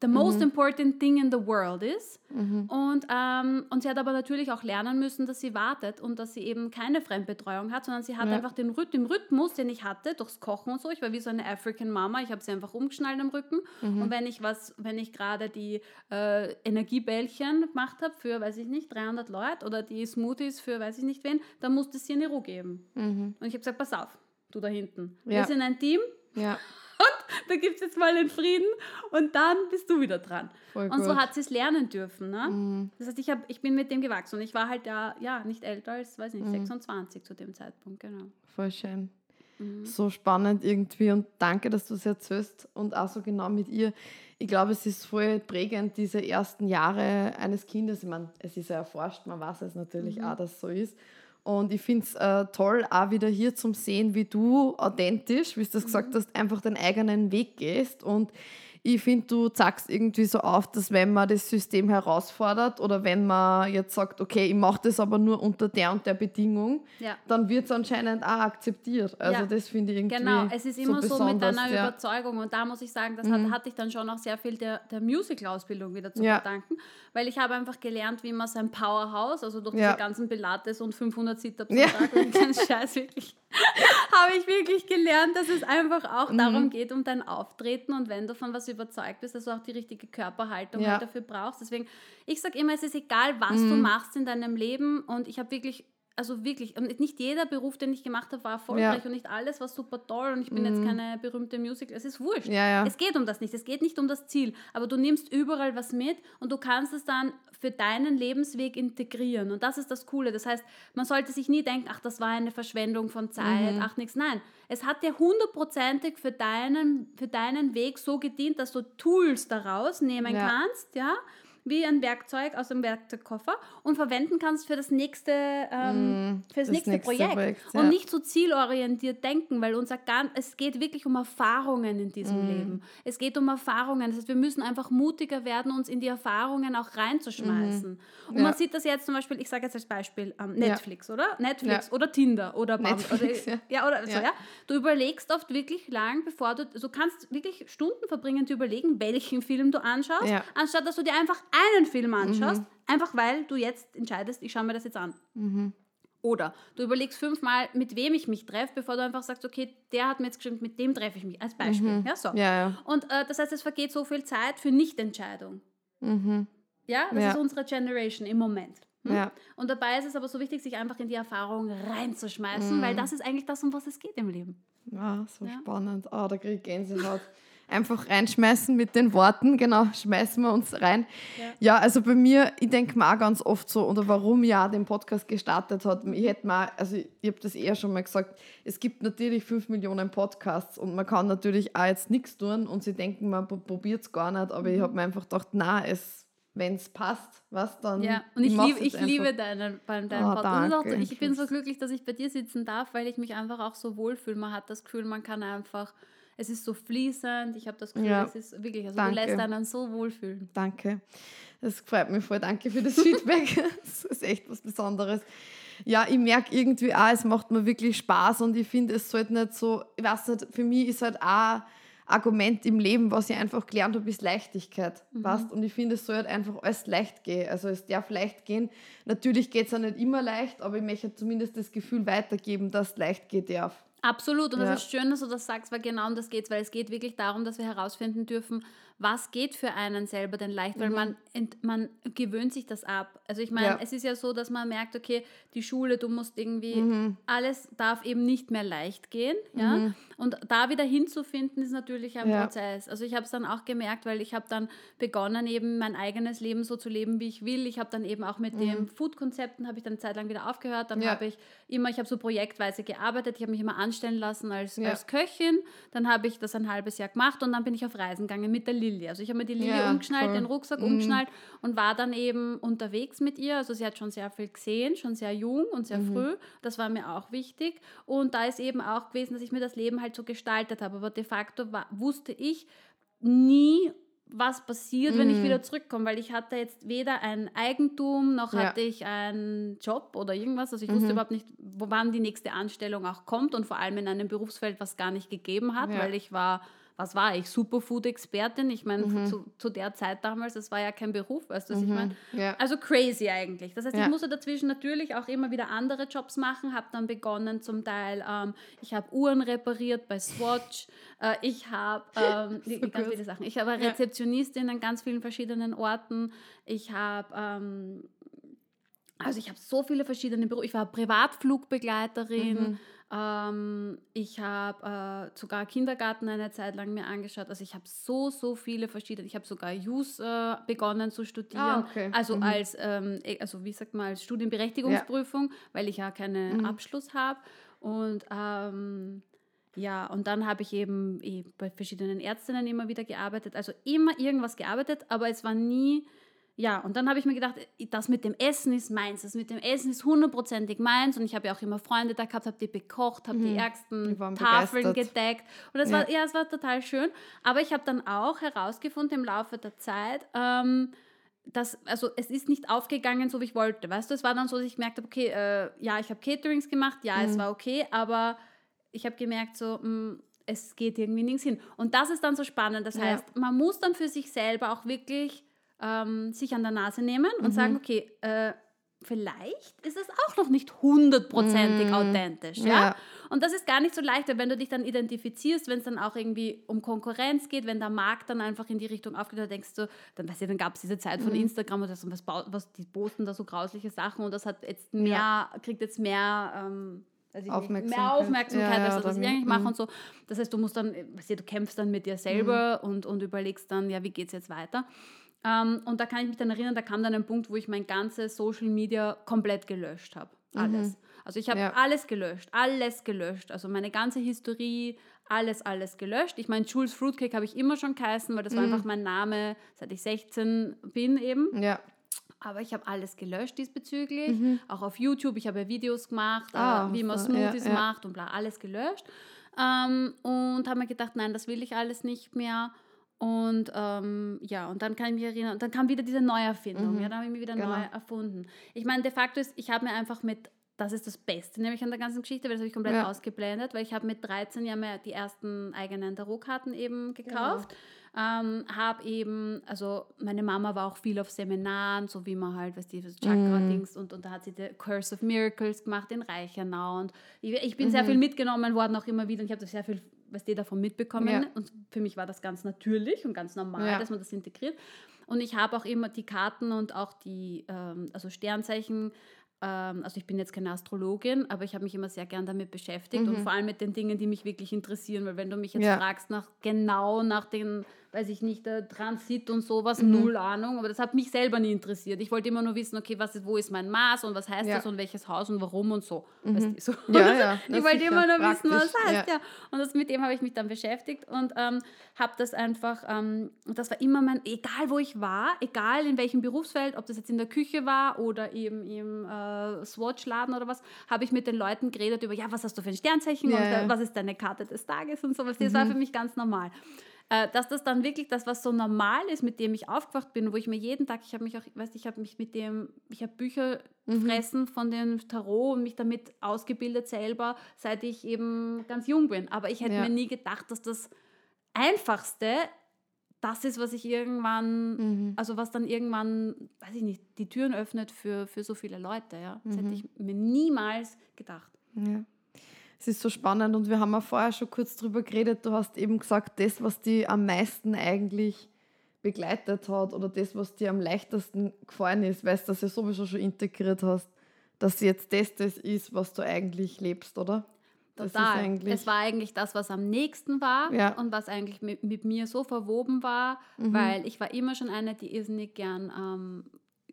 the most mhm. important thing in the world ist. Mhm. Und, ähm, und sie hat aber natürlich auch lernen müssen, dass sie wartet und dass sie eben keine Fremdbetreuung hat, sondern sie hat ja. einfach den, den Rhythmus, den ich hatte, durchs Kochen und so. Ich war wie so eine African Mama. Ich habe sie einfach umgeschnallt am Rücken. Mhm. Und wenn ich was, wenn ich gerade die äh, Energiebällchen gemacht habe für, weiß ich nicht, 300 Leute oder die Smoothies für, weiß ich nicht wen, dann musste sie eine Ruhe geben. Mhm. Und ich habe gesagt, pass auf, du da hinten. Ja. Wir sind ein Team. Ja da gibt es jetzt mal den Frieden und dann bist du wieder dran. Voll und gut. so hat sie es lernen dürfen. Ne? Mhm. Das heißt, ich, hab, ich bin mit dem gewachsen und ich war halt ja, ja nicht älter als, weiß nicht, mhm. 26 zu dem Zeitpunkt, genau. Voll schön. Mhm. So spannend irgendwie und danke, dass du es erzählst und auch so genau mit ihr. Ich glaube, es ist voll prägend, diese ersten Jahre eines Kindes. Ich meine, es ist ja erforscht, man weiß es natürlich mhm. auch, dass es so ist. Und ich finde es äh, toll, auch wieder hier zum Sehen, wie du authentisch, wie du das gesagt mhm. hast, einfach den eigenen Weg gehst. Und ich finde, du zeigst irgendwie so auf, dass wenn man das System herausfordert oder wenn man jetzt sagt, okay, ich mache das aber nur unter der und der Bedingung, ja. dann wird es anscheinend auch akzeptiert. Also ja. das finde ich irgendwie Genau, es ist immer so, so mit deiner ja. Überzeugung und da muss ich sagen, das mhm. hatte ich dann schon auch sehr viel der, der Musical-Ausbildung wieder zu verdanken, weil ich habe einfach gelernt, wie man sein Powerhouse, also durch diese ganzen Pilates und 500 Sit-Ups ja. Tag und den Scheiß wirklich, habe ich wirklich gelernt, dass es einfach auch mhm. darum geht, um dein Auftreten und wenn du von was überzeugt bist, dass du auch die richtige Körperhaltung ja. halt dafür brauchst. Deswegen, ich sage immer, es ist egal, was mhm. du machst in deinem Leben und ich habe wirklich also wirklich, und nicht jeder Beruf, den ich gemacht habe, war erfolgreich ja. und nicht alles war super toll und ich bin mhm. jetzt keine berühmte Musical. Es ist wurscht. Ja, ja. Es geht um das nicht. Es geht nicht um das Ziel. Aber du nimmst überall was mit und du kannst es dann für deinen Lebensweg integrieren. Und das ist das Coole. Das heißt, man sollte sich nie denken, ach, das war eine Verschwendung von Zeit, mhm. ach, nichts. Nein, es hat dir hundertprozentig für deinen, für deinen Weg so gedient, dass du Tools daraus nehmen kannst, ja wie ein Werkzeug aus dem Werkzeugkoffer und verwenden kannst für das nächste, ähm, mm, für das, das nächste, nächste, Projekt. Projekt ja. Und nicht so zielorientiert denken, weil unser ganz, es geht wirklich um Erfahrungen in diesem mm. Leben. Es geht um Erfahrungen. Das heißt, wir müssen einfach mutiger werden, uns in die Erfahrungen auch reinzuschmeißen. Mm. Und ja. man sieht das jetzt zum Beispiel, ich sage jetzt als Beispiel ähm, Netflix, ja. oder? Netflix oder Tinder oder Netflix, oder, ja. oder so, ja. Du überlegst oft wirklich lang, bevor du, du kannst wirklich Stunden verbringen, zu überlegen, welchen Film du anschaust, anstatt dass du dir einfach einen Film anschaust, mhm. einfach weil du jetzt entscheidest, ich schaue mir das jetzt an. Mhm. Oder du überlegst fünfmal, mit wem ich mich treffe, bevor du einfach sagst, okay, der hat mir jetzt geschrieben, mit dem treffe ich mich, als Beispiel. Mhm. Ja, so. Ja, ja. Und äh, das heißt, es vergeht so viel Zeit für Nichtentscheidung. Mhm. Ja, das ja. ist unsere Generation im Moment. Hm? Ja. Und dabei ist es aber so wichtig, sich einfach in die Erfahrung reinzuschmeißen, mhm. weil das ist eigentlich das, um was es geht im Leben. Ja, so ja. spannend. oh, da kriege ich Gänsehaut einfach reinschmeißen mit den Worten. Genau, schmeißen wir uns rein. Ja, ja also bei mir, ich denke mal ganz oft so, oder warum ja den Podcast gestartet hat. Ich hätte mal, also ich, ich habe das eher schon mal gesagt, es gibt natürlich fünf Millionen Podcasts und man kann natürlich auch jetzt nichts tun und sie denken, man probiert es gar nicht, aber mhm. ich habe mir einfach gedacht, na, es wenn es passt, was dann. Ja, und ich, lieb, ich liebe deinen, deinen oh, Podcast. Ich bin so glücklich, dass ich bei dir sitzen darf, weil ich mich einfach auch so wohlfühle. Man hat das Gefühl, man kann einfach es ist so fließend. Ich habe das Gefühl, ja. es ist wirklich, also Danke. du lässt einen so wohlfühlen. Danke. Das freut mich voll. Danke für das Feedback. das ist echt was Besonderes. Ja, ich merke irgendwie auch, es macht mir wirklich Spaß und ich finde, es sollte nicht so, ich weiß nicht, für mich ist halt auch Argument im Leben, was ich einfach gelernt habe, ist Leichtigkeit. Mhm. Weißt? Und ich finde, es soll halt einfach alles leicht gehen. Also es darf leicht gehen. Natürlich geht es auch nicht immer leicht, aber ich möchte zumindest das Gefühl weitergeben, dass es leicht gehen darf. Absolut. Und ja. das ist schön, dass du das sagst, weil genau um das geht weil es geht wirklich darum, dass wir herausfinden dürfen, was geht für einen selber denn leicht, weil mhm. man, man gewöhnt sich das ab. Also ich meine, ja. es ist ja so, dass man merkt, okay, die Schule, du musst irgendwie, mhm. alles darf eben nicht mehr leicht gehen. Ja? Mhm. Und da wieder hinzufinden, ist natürlich ein ja. Prozess. Also ich habe es dann auch gemerkt, weil ich habe dann begonnen, eben mein eigenes Leben so zu leben, wie ich will. Ich habe dann eben auch mit mhm. den Food-Konzepten, habe ich dann eine Zeit lang wieder aufgehört. Dann habe ich immer, ich habe so projektweise gearbeitet, ich habe mich immer anstellen lassen als, ja. als Köchin. Dann habe ich das ein halbes Jahr gemacht und dann bin ich auf Reisen gegangen mit der Lilly. Also ich habe mir die Lilly ja, umgeschnallt, voll. den Rucksack mhm. umgeschnallt und war dann eben unterwegs mit ihr. Also sie hat schon sehr viel gesehen, schon sehr jung und sehr mhm. früh. Das war mir auch wichtig. Und da ist eben auch gewesen, dass ich mir das Leben halt so gestaltet habe. Aber de facto war, wusste ich nie, was passiert, mm. wenn ich mhm. wieder zurückkomme, weil ich hatte jetzt weder ein Eigentum noch ja. hatte ich einen Job oder irgendwas. Also ich wusste mhm. überhaupt nicht, wann die nächste Anstellung auch kommt und vor allem in einem Berufsfeld, was gar nicht gegeben hat, ja. weil ich war was war ich, Superfood-Expertin. Ich meine, mhm. zu, zu, der Zeit damals, das war ja kein Beruf, weißt du, was mhm. ich meine? Ja. Also crazy eigentlich. Das heißt, ja. ich musste dazwischen natürlich auch immer wieder andere Jobs machen, habe dann begonnen zum Teil, ähm, ich habe Uhren repariert bei Swatch, äh, ich habe ähm, so ganz viele Sachen. Ich habe Rezeptionistin an ganz vielen verschiedenen Orten. Ich habe... Ähm, also ich habe so viele verschiedene Berufe. Ich war Privatflugbegleiterin. Mhm. Ähm, ich habe äh, sogar Kindergarten eine Zeit lang mir angeschaut. Also ich habe so, so viele verschiedene. Ich habe sogar JUS äh, begonnen zu studieren. Ah, okay. Also mhm. als, ähm, e, also wie sagt man, als Studienberechtigungsprüfung, ja. weil ich ja keinen mhm. Abschluss habe. Und ähm, ja, und dann habe ich eben eh bei verschiedenen Ärztinnen immer wieder gearbeitet. Also immer irgendwas gearbeitet, aber es war nie ja, und dann habe ich mir gedacht, das mit dem Essen ist meins, das mit dem Essen ist hundertprozentig meins. Und ich habe ja auch immer Freunde da gehabt, habe die bekocht, habe mhm. die ärgsten Tafeln begeistert. gedeckt. Und das ja. war, ja, es war total schön. Aber ich habe dann auch herausgefunden im Laufe der Zeit, ähm, dass, also es ist nicht aufgegangen, so wie ich wollte. Weißt du, es war dann so, dass ich gemerkt habe, okay, äh, ja, ich habe Caterings gemacht, ja, mhm. es war okay, aber ich habe gemerkt, so, mh, mm, es geht irgendwie nirgends hin. Und das ist dann so spannend. Das heißt, ja. man muss dann für sich selber auch wirklich ähm, sich an der Nase nehmen und mhm. sagen, okay, äh, vielleicht ist es auch noch nicht hundertprozentig mm. authentisch. Ja? ja? Und das ist gar nicht so leicht, wenn du dich dann identifizierst, wenn es dann auch irgendwie um Konkurrenz geht, wenn der Markt dann einfach in die Richtung aufgeht, dann denkst du, dann weißt du, dann gab es diese Zeit von mm. Instagram und das, was, was, die posten da so grausliche Sachen und das hat jetzt mehr, ja. kriegt jetzt mehr. Ähm, Aufmerksamkeit. mehr Aufmerksamkeit, ja, als das, was ich eigentlich mache mhm. und so. Das heißt, du musst dann, weißt du, du kämpfst dann mit dir selber mhm. und, und überlegst dann, ja, wie geht es jetzt weiter? Ähm, und da kann ich mich dann erinnern, da kam dann ein Punkt, wo ich mein ganzes Social Media komplett gelöscht habe. Alles. Mhm. Also ich habe ja. alles gelöscht, alles gelöscht. Also meine ganze Historie, alles, alles gelöscht. Ich meine, Jules Fruitcake habe ich immer schon geheißen, weil das mhm. war einfach mein Name, seit ich 16 bin eben. Ja. Aber ich habe alles gelöscht diesbezüglich. Mhm. Auch auf YouTube. Ich habe ja Videos gemacht, äh, wie man Smoothies ja. macht und bla, alles gelöscht. Ähm, und habe mir gedacht, nein, das will ich alles nicht mehr. Und ähm, ja, und dann kann ich mich erinnern, und dann kam wieder diese Neuerfindung. Mhm. Ja, dann habe ich mich wieder genau. neu erfunden. Ich meine, de facto ist, ich habe mir einfach mit, das ist das Beste nämlich an der ganzen Geschichte, weil das habe ich komplett ja. ausgeblendet, weil ich habe mit 13 Jahren die ersten eigenen Tarotkarten eben gekauft. Genau. Ähm, habe eben, also meine Mama war auch viel auf Seminaren, so wie man halt, weißt du, Chakra-Dings mm. und, und da hat sie die Curse of Miracles gemacht in Reichenau und ich, ich bin mm sehr mhm. viel mitgenommen worden, auch immer wieder und ich habe da sehr viel was die davon mitbekommen. Ja. Und für mich war das ganz natürlich und ganz normal, ja. dass man das integriert. Und ich habe auch immer die Karten und auch die, ähm, also Sternzeichen, ähm, also ich bin jetzt keine Astrologin, aber ich habe mich immer sehr gern damit beschäftigt mhm. und vor allem mit den Dingen, die mich wirklich interessieren. Weil wenn du mich jetzt ja. fragst nach genau nach den weiß ich nicht, der Transit und sowas, mhm. null Ahnung, aber das hat mich selber nie interessiert. Ich wollte immer nur wissen, okay, was ist, wo ist mein Maß und was heißt ja. das und welches Haus und warum und so. Mhm. Weißt du, so. Ja, ja, ich wollte immer nur wissen, was das heißt, ja. ja. Und das, mit dem habe ich mich dann beschäftigt und ähm, habe das einfach, ähm, das war immer mein, egal wo ich war, egal in welchem Berufsfeld, ob das jetzt in der Küche war oder eben im äh, Swatch-Laden oder was, habe ich mit den Leuten geredet über, ja, was hast du für ein Sternzeichen und äh, was ist deine Karte des Tages und sowas. Das mhm. war für mich ganz normal äh, dass das dann wirklich das, was so normal ist, mit dem ich aufgewacht bin, wo ich mir jeden Tag, ich habe mich auch, weißt ich habe mich mit dem, ich habe Bücher mhm. fressen von dem Tarot und mich damit ausgebildet selber, seit ich eben ganz jung bin. Aber ich hätte ja. mir nie gedacht, dass das Einfachste das ist, was ich irgendwann, mhm. also was dann irgendwann, weiß ich nicht, die Türen öffnet für, für so viele Leute. Ja? Das mhm. hätte ich mir niemals gedacht. Ja es ist so spannend und wir haben ja vorher schon kurz drüber geredet. Du hast eben gesagt, das, was die am meisten eigentlich begleitet hat oder das, was dir am leichtesten gefallen ist, weißt du, dass du sowieso schon integriert hast, dass jetzt das das ist, was du eigentlich lebst, oder? Total. Es war eigentlich das, was am nächsten war ja. und was eigentlich mit, mit, mir so verwoben war, mhm. weil ich war immer schon eine, die irrsinnig gern ähm,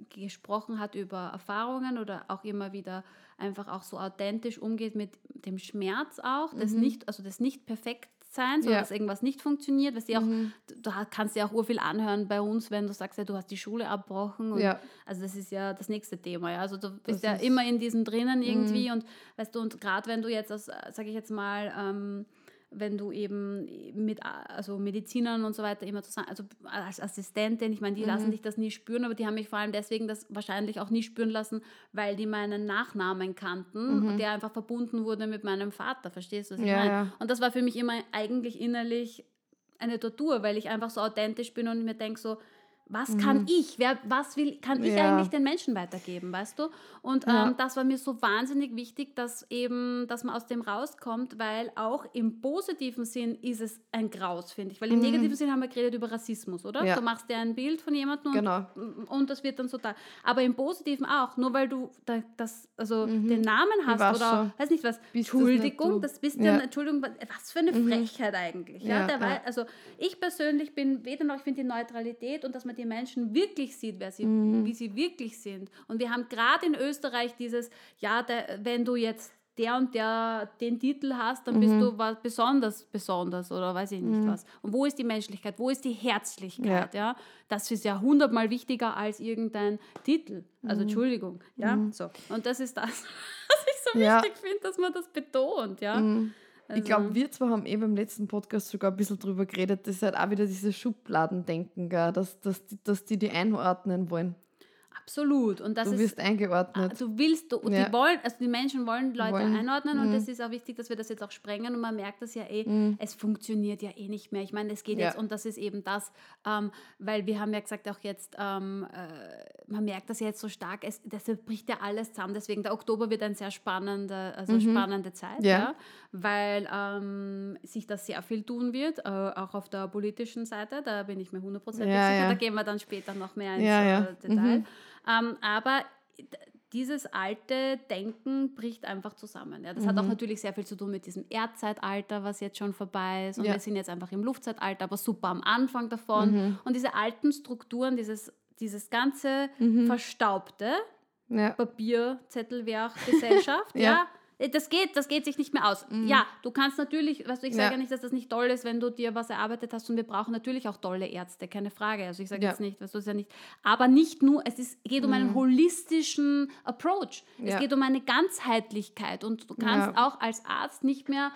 gesprochen hat über Erfahrungen oder auch immer wieder einfach auch so authentisch umgeht mit dem Schmerz auch, das Mhm. nicht, also das nicht perfekt sein, sondern Ja. dass irgendwas nicht funktioniert, was auch, Mhm. du ha- kannst ja auch urviel anhören bei uns, wenn du sagst, ja, du hast die Schule abbrochen Ja. also das ist ja das nächste Thema, ja. Also du Das bist ja Mhm. immer in diesen drinnen irgendwie und weißt du, und gerade wenn du jetzt aus, sage ich jetzt mal, ähm, wenn du eben mit also Medizinern und so weiter immer zusammen, also als Assistentin, ich meine, die Mhm. lassen dich das nie spüren, aber die haben mich vor allem deswegen das wahrscheinlich auch nie spüren lassen, weil die meinen Nachnamen kannten und der einfach verbunden wurde mit meinem Vater, verstehst du, was ich Mhm. Ja, meine? ja. Und das war für mich immer eigentlich innerlich eine Tortur, weil ich einfach so authentisch bin und mir denke so, was kann ich? Wer, was will, kann ich Mhm. Ja. eigentlich den Menschen weitergeben, weißt du? Und Ja. ähm, das war mir so wahnsinnig wichtig, dass eben, dass man aus dem rauskommt, weil auch im positiven Sinn ist es ein Graus, finde ich. Weil im negativen Sinn haben wir geredet über Rassismus, oder? Mhm. Ja. Du machst dir ein Bild von jemandem und, Genau. und das wird dann so da. Aber im Positiven auch, nur weil du da, das, also den Namen hast oder schon. weiß nicht was, Bist das Entschuldigung, du. das bist Ja. Entschuldigung, was für eine Frechheit eigentlich. Ja, der also ich persönlich bin weder noch, ich finde die Neutralität und dass man die Menschen wirklich sieht, wer sie, Mhm. wie sie wirklich sind. Und wir haben gerade in Österreich dieses, ja, der, wenn du jetzt der und der den Titel hast, dann Mhm. bist du was besonders besonders oder weiß ich nicht was. Und wo ist die Menschlichkeit? Wo ist die Herzlichkeit? Ja. Das ist ja hundertmal wichtiger als irgendein Titel. Also Mhm. Entschuldigung. Ja, so. Und das ist das, was ich so Ja. wichtig finde, dass man das betont. Ja. Also, Ich glaube, wir zwei haben eh beim letzten Podcast sogar ein bisschen drüber geredet, das ist halt auch wieder dieses Schubladendenken, gell, dass, dass, die, dass die die einordnen wollen. Absolut. Und das Du ist wirst eingeordnet. Du willst, du, Ja. die wollen, also die Menschen wollen Leute Wollen. Mhm. einordnen und es ist auch wichtig, dass wir das jetzt auch sprengen und man merkt das ja eh, es funktioniert ja eh nicht mehr. Ich meine, es geht Ja. jetzt und das ist eben das, ähm, weil wir haben ja gesagt auch jetzt, ähm, äh, man merkt das ja jetzt so stark, es, deshalb bricht ja alles zusammen. Deswegen der Oktober wird eine sehr spannende, also spannende Zeit, Mhm. Ja. ja. weil ähm, sich da sehr viel tun wird, äh, auch auf der politischen Seite, da bin ich mir hundertprozentig sicher, da gehen wir dann später noch mehr ins Ja, ja. äh, Detail. Ähm, aber dieses alte Denken bricht einfach zusammen. Ja. Das hat auch Mhm. natürlich sehr viel zu tun mit diesem Erdzeitalter, was jetzt schon vorbei ist. Und Ja. wir sind jetzt einfach im Luftzeitalter, aber super am Anfang davon. Mhm. Und diese alten Strukturen, dieses, dieses ganze Verstaubte, Ja. Papierzettelwerk-Gesellschaft, Ja. ja. Das geht, das geht sich nicht mehr aus. Ja, du kannst natürlich, weißt du, ich sage Ja. ja nicht, dass das nicht toll ist, wenn du dir was erarbeitet hast und wir brauchen natürlich auch tolle Ärzte, keine Frage. Also ich sage Ja. jetzt nicht, weißt du, es ist ja nicht, aber nicht nur, es ist, geht um einen holistischen Approach. Es Ja. geht um eine Ganzheitlichkeit und du kannst auch als Arzt nicht mehr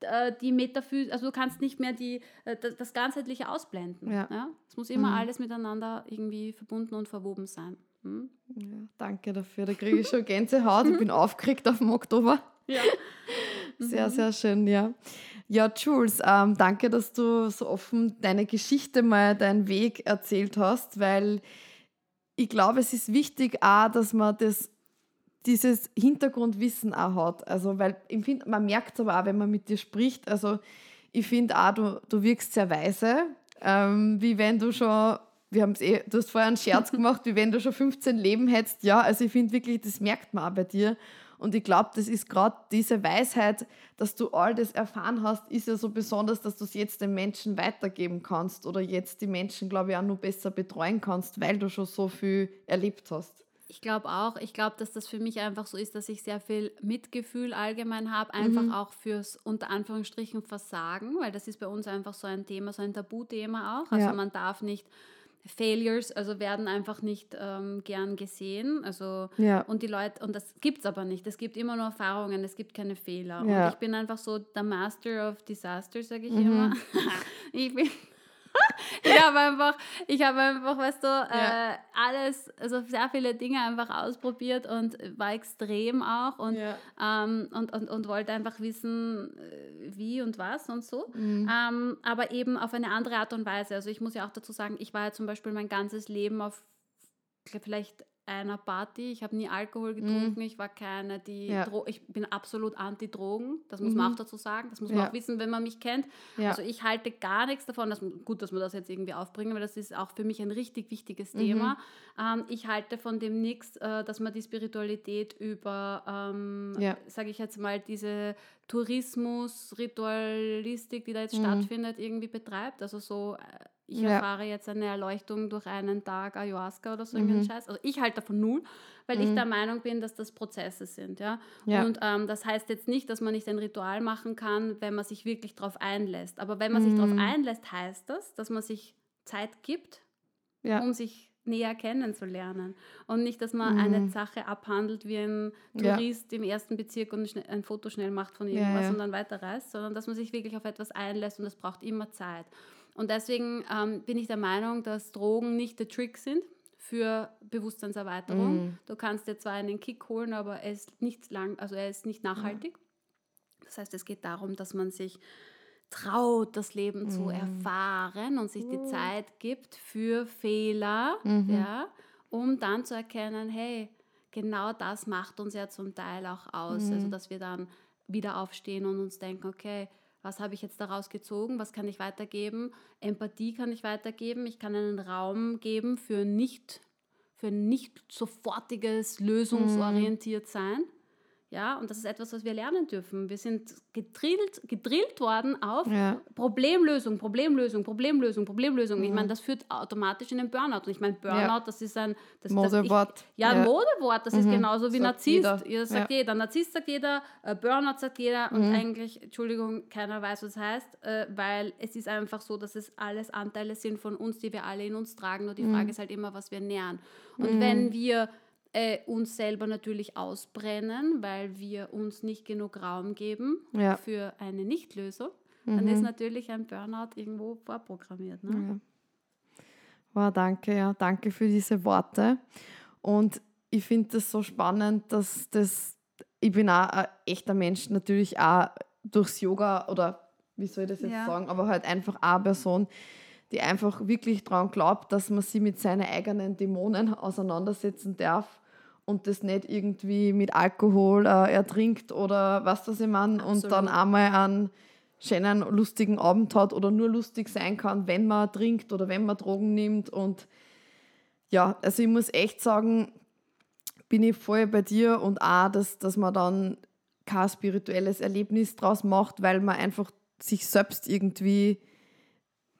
äh, die Metaphysik, also du kannst nicht mehr die, äh, das, das Ganzheitliche ausblenden. Ja. Ja. Es muss immer alles miteinander irgendwie verbunden und verwoben sein. Hm? Ja, danke dafür. Da kriege ich schon Gänsehaut. Ich bin aufgeregt auf dem Oktober. Ja. Sehr, sehr schön, ja. Ja, Jules, ähm, danke, dass du so offen deine Geschichte mal, deinen Weg erzählt hast, weil ich glaube, es ist wichtig auch, dass man das, dieses Hintergrundwissen auch hat. Also, weil ich find, man merkt es aber auch, wenn man mit dir spricht. Also, ich finde auch, du, du wirkst sehr weise, ähm, wie wenn du schon, wir haben es eh, du hast vorher einen Scherz gemacht, wie wenn du schon 15 Leben hättest. Ja, also ich finde wirklich, das merkt man auch bei dir. Und ich glaube, das ist gerade diese Weisheit, dass du all das erfahren hast, ist ja so besonders, dass du es jetzt den Menschen weitergeben kannst oder jetzt die Menschen, glaube ich, auch noch besser betreuen kannst, weil du schon so viel erlebt hast. Ich glaube auch, ich glaube, dass das für mich einfach so ist, dass ich sehr viel Mitgefühl allgemein habe, einfach auch fürs unter Anführungsstrichen Versagen, weil das ist bei uns einfach so ein Thema, so ein Tabuthema auch. Also Ja. man darf nicht Failures, also werden einfach nicht ähm, gern gesehen. Also Ja. und die Leute, und das gibt es aber nicht. Es gibt immer nur Erfahrungen, es gibt keine Fehler. Ja. Und ich bin einfach so der Master of Disaster, sage ich Mhm. immer. ich bin ich habe einfach, ich habe einfach, weißt du, Ja. äh, alles, also sehr viele Dinge einfach ausprobiert und war extrem auch und, Ja. ähm, und, und, und wollte einfach wissen, äh, wie und was und so. Mhm. Ähm, aber eben auf eine andere Art und Weise. Also ich muss ja auch dazu sagen, ich war ja zum Beispiel mein ganzes Leben auf vielleicht einer Party. Ich habe nie Alkohol getrunken. Ich war keine, die Mhm. Ja. Ich bin absolut anti-Drogen. Das muss man Mhm. auch dazu sagen. Das muss man Ja. auch wissen, wenn man mich kennt. Ja. Also ich halte gar nichts davon. Dass, gut, dass wir das jetzt irgendwie aufbringen, weil das ist auch für mich ein richtig wichtiges Mhm. Thema. Ähm, ich halte von dem nichts, äh, dass man die Spiritualität über, ähm, sage ich jetzt mal, diese Tourismus, Ritualistik, die da jetzt Mhm. stattfindet, irgendwie betreibt. Also so, äh, ich Ja. erfahre jetzt eine Erleuchtung durch einen Tag Ayahuasca oder so Mhm. irgendeinen Scheiß. Also ich halte davon null, weil ich der Meinung bin, dass das Prozesse sind. Ja? Ja. Und ähm, das heißt jetzt nicht, dass man nicht ein Ritual machen kann, wenn man sich wirklich darauf einlässt. Aber wenn man sich Mhm. darauf einlässt, heißt das, dass man sich Zeit gibt, Ja. um sich näher kennenzulernen. Und nicht, dass man eine Sache abhandelt wie ein Mhm. Tourist im ersten Bezirk und ein Foto schnell macht von irgendwas und dann weiterreist, sondern dass man sich wirklich auf etwas einlässt und das braucht immer Zeit. Und deswegen ähm, bin ich der Meinung, dass Drogen nicht der Trick sind für Bewusstseinserweiterung. Mhm. Du kannst dir zwar einen Kick holen, aber er ist nicht lang, also er ist nicht nachhaltig. Das heißt, es geht darum, dass man sich traut, das Leben zu erfahren und sich die Zeit gibt für Fehler, ja, um dann zu erkennen, hey, genau das macht uns ja zum Teil auch aus. Also, dass wir dann wieder aufstehen und uns denken, okay, was habe ich jetzt daraus gezogen, was kann ich weitergeben? Empathie kann ich weitergeben, ich kann einen Raum geben für nicht, für nicht sofortiges lösungsorientiert sein. Ja, und das ist etwas, was wir lernen dürfen. Wir sind gedrillt, gedrillt worden auf Ja. Problemlösung, Problemlösung, Problemlösung, Problemlösung. Ich meine, das führt automatisch in den Burnout. Und ich meine, Burnout, Ja. das ist ein das, Modewort. Das, ich, ja, Ja. Modewort. Das ist genauso wie Sagt Narzisst. jeder. Das sagt Ja. jeder. Narzisst sagt jeder, äh, Burnout sagt jeder. Und eigentlich, Entschuldigung, keiner weiß, was es heißt, äh, weil es ist einfach so, dass es alles Anteile sind von uns, die wir alle in uns tragen. Nur die Frage ist halt immer, was wir nähern. Und wenn wir äh, uns selber natürlich ausbrennen, weil wir uns nicht genug Raum geben Ja. für eine Nichtlösung, dann ist natürlich ein Burnout irgendwo vorprogrammiert. Ne? Wow, danke, ja, danke für diese Worte. Und ich finde das so spannend, dass das, ich bin auch ein echter Mensch, natürlich auch durchs Yoga oder wie soll ich das jetzt Ja. sagen, aber halt einfach eine Person, die einfach wirklich daran glaubt, dass man sie mit seinen eigenen Dämonen auseinandersetzen darf und das nicht irgendwie mit Alkohol äh, ertrinkt oder was das ich meine und dann einmal einen schönen, lustigen Abend hat oder nur lustig sein kann, wenn man trinkt oder wenn man Drogen nimmt. Und ja, also ich muss echt sagen, bin ich voll bei dir und auch, dass, dass man dann kein spirituelles Erlebnis draus macht, weil man einfach sich selbst irgendwie.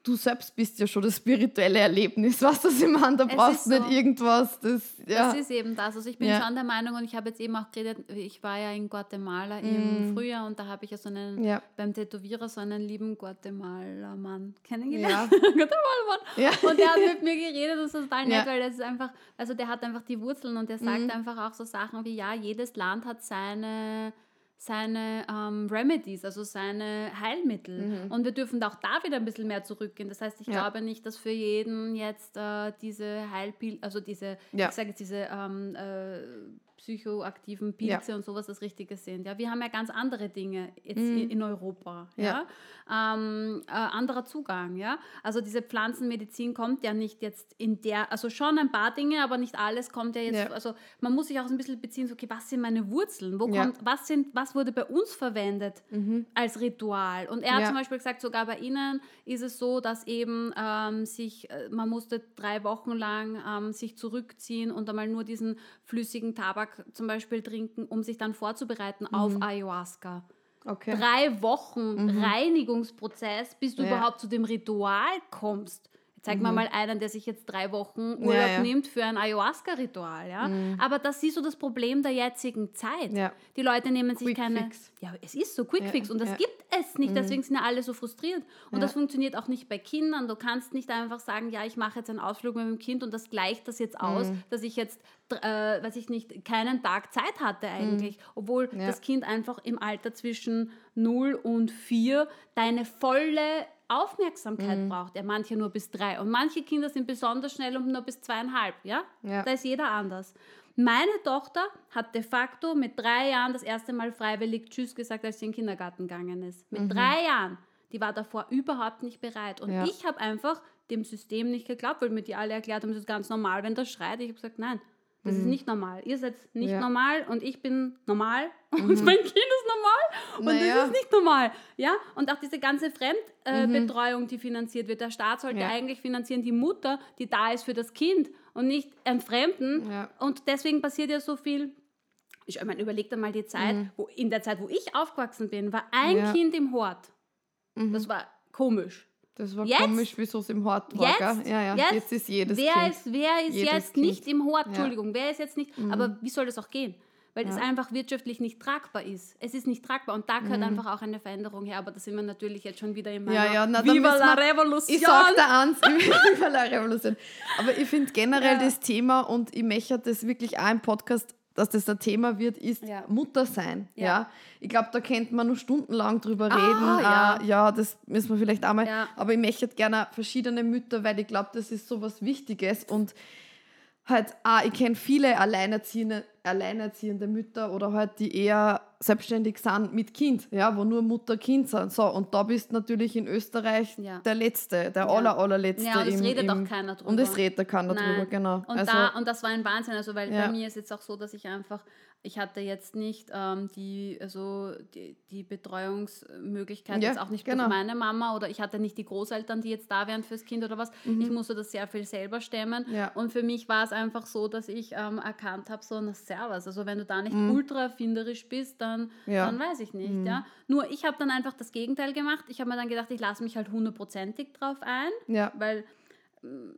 Du selbst bist ja schon das spirituelle Erlebnis, was das im Hand, da brauchst du nicht so. irgendwas. Das, ja. Das ist eben das. Also ich bin Ja. schon der Meinung und ich habe jetzt eben auch geredet, ich war ja in Guatemala im Frühjahr und da habe ich ja so einen, Mm. Ja. beim Tätowierer so einen lieben Guatemala-Mann kennengelernt. Ja. Guatemala-Mann. Ja. Und der hat mit mir geredet und das ist total nett, weil das ist einfach, also der hat einfach die Wurzeln und der sagt einfach auch so Sachen wie, ja, jedes Land hat seine seine ähm, Remedies, also seine Heilmittel. Und wir dürfen auch da wieder ein bisschen mehr zurückgehen. Das heißt, ich Ja. glaube nicht, dass für jeden jetzt äh, diese Heilpil, also diese, Ja. ich sage jetzt diese ähm, äh, psychoaktiven Pilze und sowas das Richtige sind. Ja, wir haben ja ganz andere Dinge jetzt in, in Europa. Ja, Ähm, äh, anderer Zugang. Ja, also diese Pflanzenmedizin kommt ja nicht jetzt in der, also schon ein paar Dinge, aber nicht alles kommt ja jetzt. Ja. Also man muss sich auch ein bisschen beziehen. So, okay, was sind meine Wurzeln? Wo Ja. kommt, was sind, was wurde bei uns verwendet als Ritual? Und er hat Ja. zum Beispiel gesagt, sogar bei Ihnen ist es so, dass eben ähm, sich, äh, man musste drei Wochen lang ähm, sich zurückziehen und einmal nur diesen flüssigen Tabak zum Beispiel trinken, um sich dann vorzubereiten Mhm. auf Ayahuasca. Okay. Drei Wochen Reinigungsprozess, bis du Mhm. Ja. überhaupt zu dem Ritual kommst. Zeig mir mal einen, der sich jetzt drei Wochen Urlaub Mhm. ja. Mhm. nimmt für ein Ayahuasca-Ritual. Ja? Aber das ist so das Problem der jetzigen Zeit. Ja. Die Leute nehmen sich Quick keine. fix. Ja, es ist so Quick Ja, Fix und das ja. Mhm. gibt es nicht. Deswegen sind ja alle so frustriert. Und Ja. das funktioniert auch nicht bei Kindern. Du kannst nicht einfach sagen, ja, ich mache jetzt einen Ausflug mit meinem Kind und das gleicht das jetzt aus, Mhm. dass ich jetzt, äh, weiß ich nicht, keinen Tag Zeit hatte eigentlich. Obwohl Mhm. Ja. das Kind einfach im Alter zwischen 0 und 4 deine volle Aufmerksamkeit Mhm. braucht. Ja, manche nur bis drei. Und manche Kinder sind besonders schnell und nur bis zweieinhalb. Ja? Ja. Da ist jeder anders. Meine Tochter hat de facto mit drei Jahren das erste Mal freiwillig Tschüss gesagt, als sie in den Kindergarten gegangen ist. Mit drei Jahren. Die war davor überhaupt nicht bereit. Und Mhm. Ja. ich habe einfach dem System nicht geglaubt, weil mir die alle erklärt haben, das ist ganz normal, wenn das schreit. Ich habe gesagt, nein, das ist nicht normal. Ihr seid nicht Mhm. Ja. Mhm. normal und ich bin normal und mein Kind ist normal und Naja. das ist nicht normal. Ja? Und auch diese ganze Fremdbetreuung, die finanziert wird. Der Staat sollte Mhm. Ja. eigentlich finanzieren die Mutter, die da ist für das Kind und nicht einen Fremden. Ja. Und deswegen passiert ja so viel. Ich meine, überleg dir mal die Zeit, wo in der Zeit, wo ich aufgewachsen bin, war ein Mhm. Mhm. Kind im Hort. Das war komisch. Das war Jetzt? komisch, wieso es im Hort war. Jetzt? Ja, ja. Jetzt? Jetzt, ist jedes wer Kind. ist, wer ist Jedes jetzt Kind. nicht im Hort? Ja. Entschuldigung, wer ist jetzt nicht? Aber wie soll das auch gehen? Weil es Ja. einfach wirtschaftlich nicht tragbar ist. Es ist nicht tragbar und da gehört einfach auch eine Veränderung her. Aber da sind wir natürlich jetzt schon wieder in meiner Ja, ja, na, Viva la Revolution. Ich sag da eins, will eine Revolution. Aber ich finde generell Ja. das Thema und ich möchte das wirklich auch im Podcast, dass das ein Thema wird, ist Ja. Mutter sein. Ja. Ja. Ich glaube, da könnte man noch stundenlang drüber Ah, reden. ja. Äh, ja, das müssen wir vielleicht auch mal. Ja. Aber ich möchte gerne verschiedene Mütter, weil ich glaube, das ist so was Wichtiges und halt, ah, ich kenne viele alleinerziehende, alleinerziehende Mütter oder halt, die eher selbstständig sind mit Kind, ja, wo nur Mutter, Kind sind. So, und da bist natürlich in Österreich Ja. der Letzte, der Ja. aller, allerletzte. Ja, und es im, redet im, auch keiner drüber. Und es redet keiner drüber, Nein. genau. Und, also, da, und das war ein Wahnsinn, also weil Ja. bei mir ist jetzt auch so, dass ich einfach, ich hatte jetzt nicht ähm, die, also die, die Betreuungsmöglichkeit, Ja, jetzt auch nicht genau. durch meine Mama oder ich hatte nicht die Großeltern, die jetzt da wären fürs Kind oder was. Ich musste das sehr viel selber stemmen. Mhm. Ja. Und für mich war es einfach so, dass ich ähm, erkannt habe, so, na servus, also wenn du da nicht Mhm. ultra erfinderisch bist, dann, Ja. dann weiß ich nicht. Ja? Nur ich habe dann einfach das Gegenteil gemacht. Ich habe mir dann gedacht, ich lasse mich halt hundertprozentig drauf ein ja, weil mm,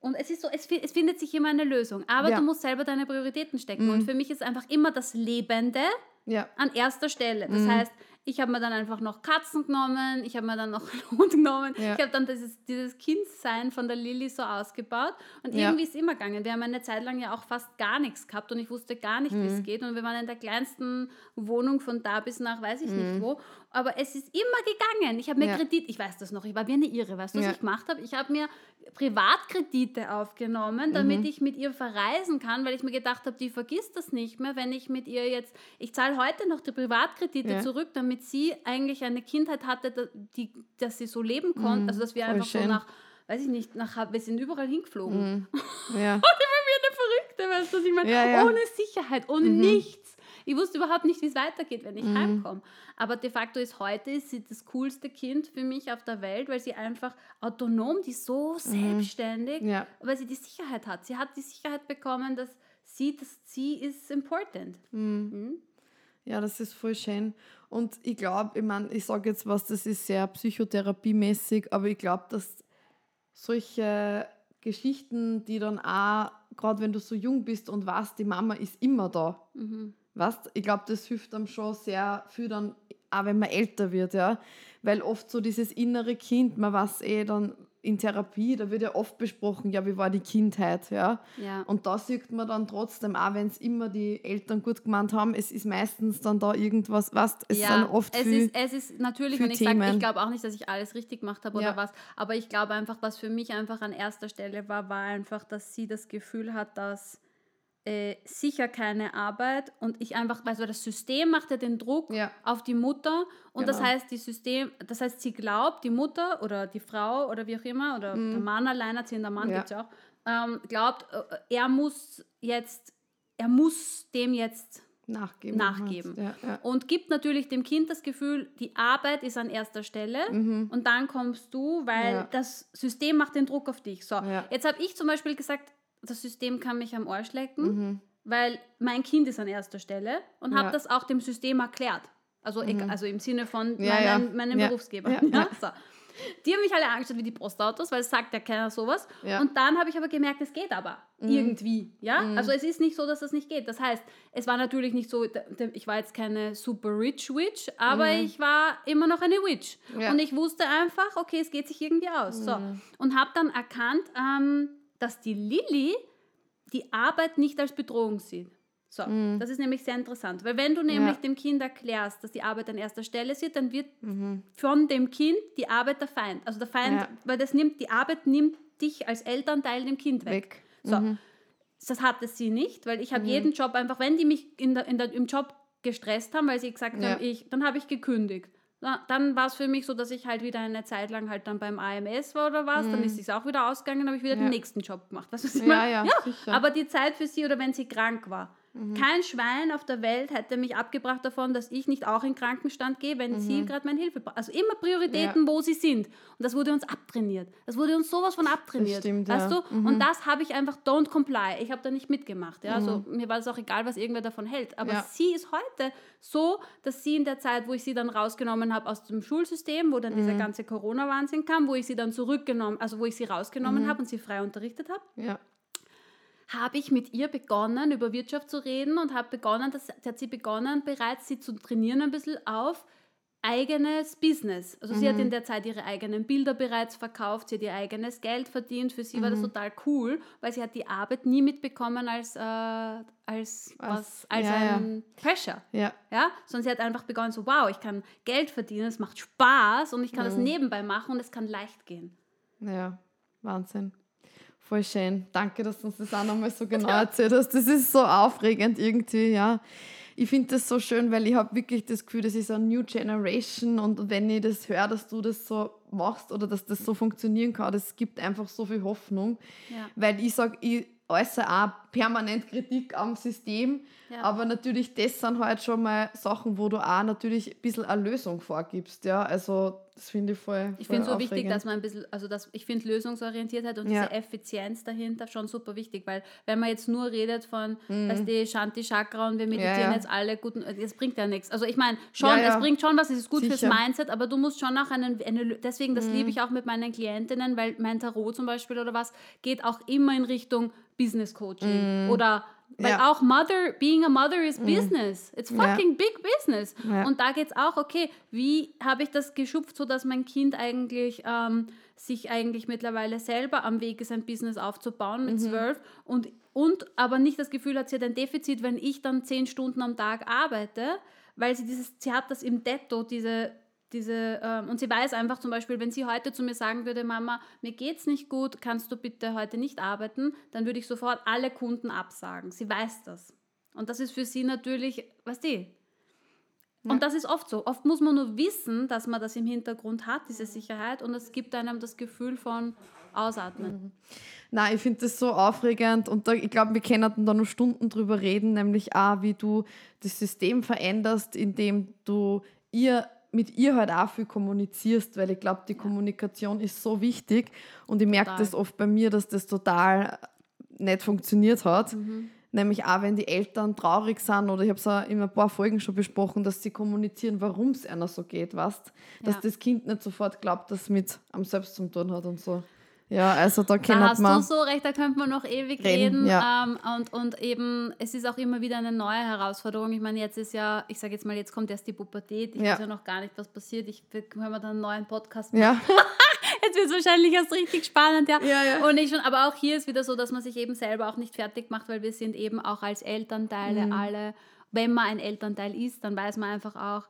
und es ist so, es, es findet sich immer eine Lösung, aber Ja. du musst selber deine Prioritäten stecken. Und für mich ist einfach immer das Lebende ja, an erster Stelle. Das Mhm. heißt, ich habe mir dann einfach noch Katzen genommen, ich habe mir dann noch einen Hund genommen, Ja. ich habe dann dieses, dieses Kindsein von der Lilly so ausgebaut und Ja. irgendwie ist es immer gegangen. Wir haben eine Zeit lang ja auch fast gar nichts gehabt und ich wusste gar nicht, wie Mhm. es geht und wir waren in der kleinsten Wohnung von da bis nach weiß ich nicht wo, aber es ist immer gegangen. Ich habe mir Mhm. Ja. Kredit, ich weiß das noch, ich war wie eine Irre, weißt du, was ich gemacht habe? Ich habe mir Privatkredite aufgenommen, damit ich mit ihr verreisen kann, weil ich mir gedacht habe, die vergisst das nicht mehr, wenn ich mit ihr jetzt, ich zahle heute noch die Privatkredite Ja. zurück, damit sie eigentlich eine Kindheit hatte, die, dass sie so leben konnte, also dass wir voll einfach so schön. nach, weiß ich nicht, nach, wir sind überall hingeflogen. ja. wie eine Verrückte, weißt du, was ich meine? Ja, ja. Ohne Sicherheit, ohne nichts. Ich wusste überhaupt nicht, wie es weitergeht, wenn ich heimkomme. Aber de facto ist heute ist sie das coolste Kind für mich auf der Welt, weil sie einfach autonom, die ist so selbstständig, Ja. weil sie die Sicherheit hat. Sie hat die Sicherheit bekommen, dass sie, dass sie ist important. Mhm. Ja, das ist voll schön. Und ich glaube, ich meine, ich sage jetzt was, das ist sehr psychotherapiemäßig, aber ich glaube, dass solche Geschichten, die dann auch, gerade wenn du so jung bist und weißt, die Mama ist immer da, Mhm. Weißt, ich glaube, das hilft einem schon sehr viel dann, auch wenn man älter wird, ja. Weil oft so dieses innere Kind, man weiß eh dann in Therapie, da wird ja oft besprochen, ja, wie war die Kindheit, ja. Ja. Und da sieht man dann trotzdem, auch wenn es immer die Eltern gut gemeint haben, es ist meistens dann da irgendwas, was es sind oft es viel, ist, es ist natürlich, und ich sage, ich glaube auch nicht, dass ich alles richtig gemacht habe Ja. oder was, aber ich glaube einfach, was für mich einfach an erster Stelle war, war einfach, dass sie das Gefühl hat, dass äh, sicher keine Arbeit und ich einfach, also das System macht ja den Druck Ja. auf die Mutter und das Genau. heißt, die System, das heißt, sie glaubt, die Mutter oder die Frau oder wie auch immer oder der Mann alleinerziehender Mann Mhm. Ja. gibt es ja auch, ähm, glaubt, äh, er muss jetzt, er muss dem jetzt nachgeben. nachgeben. Ja, ja. und gibt natürlich dem Kind das Gefühl, die Arbeit ist an erster Stelle und dann kommst du, weil Mhm. Ja. das System macht den Druck auf dich. So, jetzt habe ich zum Beispiel gesagt, das System kann mich am Arsch lecken, Mhm. weil mein Kind ist an erster Stelle und habe Ja. das auch dem System erklärt. Also, egal- also im Sinne von Ja, meinen, ja. meinen Ja. Berufsgeber. So. Die haben mich alle angeschaut wie die Postautos, weil es sagt ja keiner sowas. Und dann habe ich aber gemerkt, es geht aber irgendwie. Ja? Also es ist nicht so, dass das nicht geht. Das heißt, es war natürlich nicht so, ich war jetzt keine super rich Witch, aber ich war immer noch eine Witch. Und ich wusste einfach, okay, es geht sich irgendwie aus. So. Und habe dann erkannt, ähm, dass die Lilly die Arbeit nicht als Bedrohung sieht. So, das ist nämlich sehr interessant, weil wenn du nämlich Ja. dem Kind erklärst, dass die Arbeit an erster Stelle sieht, dann wird von dem Kind die Arbeit der Feind. Also der Feind, Ja. weil das nimmt, die Arbeit nimmt dich als Elternteil dem Kind weg. Weg. So. Das hatte sie nicht, weil ich habe jeden Job einfach, wenn die mich in der, in der, im Job gestresst haben, weil sie gesagt Ja. haben, ich, dann habe ich gekündigt. Dann war es für mich so, dass ich halt wieder eine Zeit lang halt dann beim AMS war oder was, dann ist es auch wieder ausgegangen, habe ich wieder Ja. den nächsten Job gemacht. Weißt du, was ich Ja, meine? ja, sicher. Aber die Zeit für sie oder wenn sie krank war, Mhm. Kein Schwein auf der Welt hätte mich abgebracht davon, dass ich nicht auch in Krankenstand gehe, wenn mhm. sie gerade meine Hilfe braucht. Also immer Prioritäten, ja. wo sie sind. Und das wurde uns abtrainiert. Das wurde uns sowas von abtrainiert. Stimmt, weißt ja. du? Mhm. Und das habe ich einfach don't comply. Ich habe da nicht mitgemacht. Ja? Also mhm. mir war es auch egal, was irgendwer davon hält. Aber ja. sie ist heute so, dass sie in der Zeit, wo ich sie dann rausgenommen habe aus dem Schulsystem, wo dann dieser mhm. ganze Corona-Wahnsinn kam, wo ich sie dann zurückgenommen, also wo ich sie rausgenommen mhm. habe und sie frei unterrichtet habe, ja habe ich mit ihr begonnen, über Wirtschaft zu reden und habe begonnen, das, hat sie begonnen, bereits sie zu trainieren ein bisschen auf eigenes Business. Also mhm. sie hat mhm. in der Zeit ihre eigenen Bilder bereits verkauft, sie hat ihr eigenes Geld verdient. Für sie mhm. war das mhm. total cool, weil sie hat die Arbeit nie mitbekommen als, äh, als, was, als ja, ein ja. Pressure. Ja. Ja? Sondern sie hat einfach begonnen, so wow, ich kann Geld verdienen, es macht Spaß und ich kann mhm. das nebenbei machen und es kann leicht gehen. Ja, Wahnsinn. Voll schön. Danke, dass du uns das auch nochmal so genau erzählt hast. Das ist so aufregend irgendwie, ja. Ich finde das so schön, weil ich habe wirklich das Gefühl, das ist eine New Generation und wenn ich das höre, dass du das so machst oder dass das so funktionieren kann, das gibt einfach so viel Hoffnung. Ja. Weil ich sage, ich äußere auch permanent Kritik am System, ja. aber natürlich das sind halt schon mal Sachen, wo du auch natürlich ein bisschen eine Lösung vorgibst. Ja, also das finde ich voll. Ich finde es so wichtig, dass man ein bisschen, also dass, ich finde Lösungsorientiertheit und ja. diese Effizienz dahinter schon super wichtig, weil wenn man jetzt nur redet von, mhm. weißt du, Shanti Chakra und wir meditieren ja, ja. jetzt alle guten, das bringt ja nichts. Also ich meine, schon, es bringt schon was, es ist gut Sicher. fürs Mindset, aber du musst schon auch einen, eine, deswegen, das mhm. liebe ich auch mit meinen Klientinnen, weil mein Tarot zum Beispiel oder was, geht auch immer in Richtung Business Coaching mhm. oder weil ja. auch Mother, being a mother is mhm. business. It's fucking ja. big business. Ja. Und da geht es auch, okay, wie habe ich das geschupft, sodass mein Kind eigentlich ähm, sich eigentlich mittlerweile selber am Weg ist, ein Business aufzubauen mit mhm. zwölf mhm. und, und aber nicht das Gefühl hat, sie hat ein Defizit, wenn ich dann zehn Stunden am Tag arbeite, weil sie dieses, sie hat das im Detto, diese diese, ähm, und sie weiß einfach zum Beispiel, wenn sie heute zu mir sagen würde, Mama, mir geht's nicht gut, kannst du bitte heute nicht arbeiten, dann würde ich sofort alle Kunden absagen. Sie weiß das. Und das ist für sie natürlich, was die. Ja. Und das ist oft so. Oft muss man nur wissen, dass man das im Hintergrund hat, diese Sicherheit, und es gibt einem das Gefühl von Ausatmen. Mhm. Nein, ich finde das so aufregend und da, ich glaube, wir können da noch Stunden drüber reden, nämlich auch, wie du das System veränderst, indem du ihr mit ihr halt auch viel kommunizierst, weil ich glaube, die Kommunikation ist so wichtig und ich merke das oft bei mir, dass das total nicht funktioniert hat. Mhm. Nämlich auch, wenn die Eltern traurig sind oder ich habe es auch in ein paar Folgen schon besprochen, dass sie kommunizieren, warum es einer so geht, weißt? Dass ja. das Kind nicht sofort glaubt, dass es mit am Selbst zu tun hat und so. Ja, also da kennt man. Da hast man du so recht, da könnte man noch ewig reden. reden ja. ähm, und, und eben, es ist auch immer wieder eine neue Herausforderung. Ich meine, jetzt ist ja, ich sage jetzt mal, jetzt kommt erst die Pubertät. Ich ja. weiß ja noch gar nicht, was passiert. Ich höre mir dann einen neuen Podcast machen. Ja. jetzt wird es wahrscheinlich erst richtig spannend, ja. ja, ja. Und ich schon, aber auch hier ist wieder so, dass man sich eben selber auch nicht fertig macht, weil wir sind eben auch als Elternteile mhm. alle, wenn man ein Elternteil ist, dann weiß man einfach auch,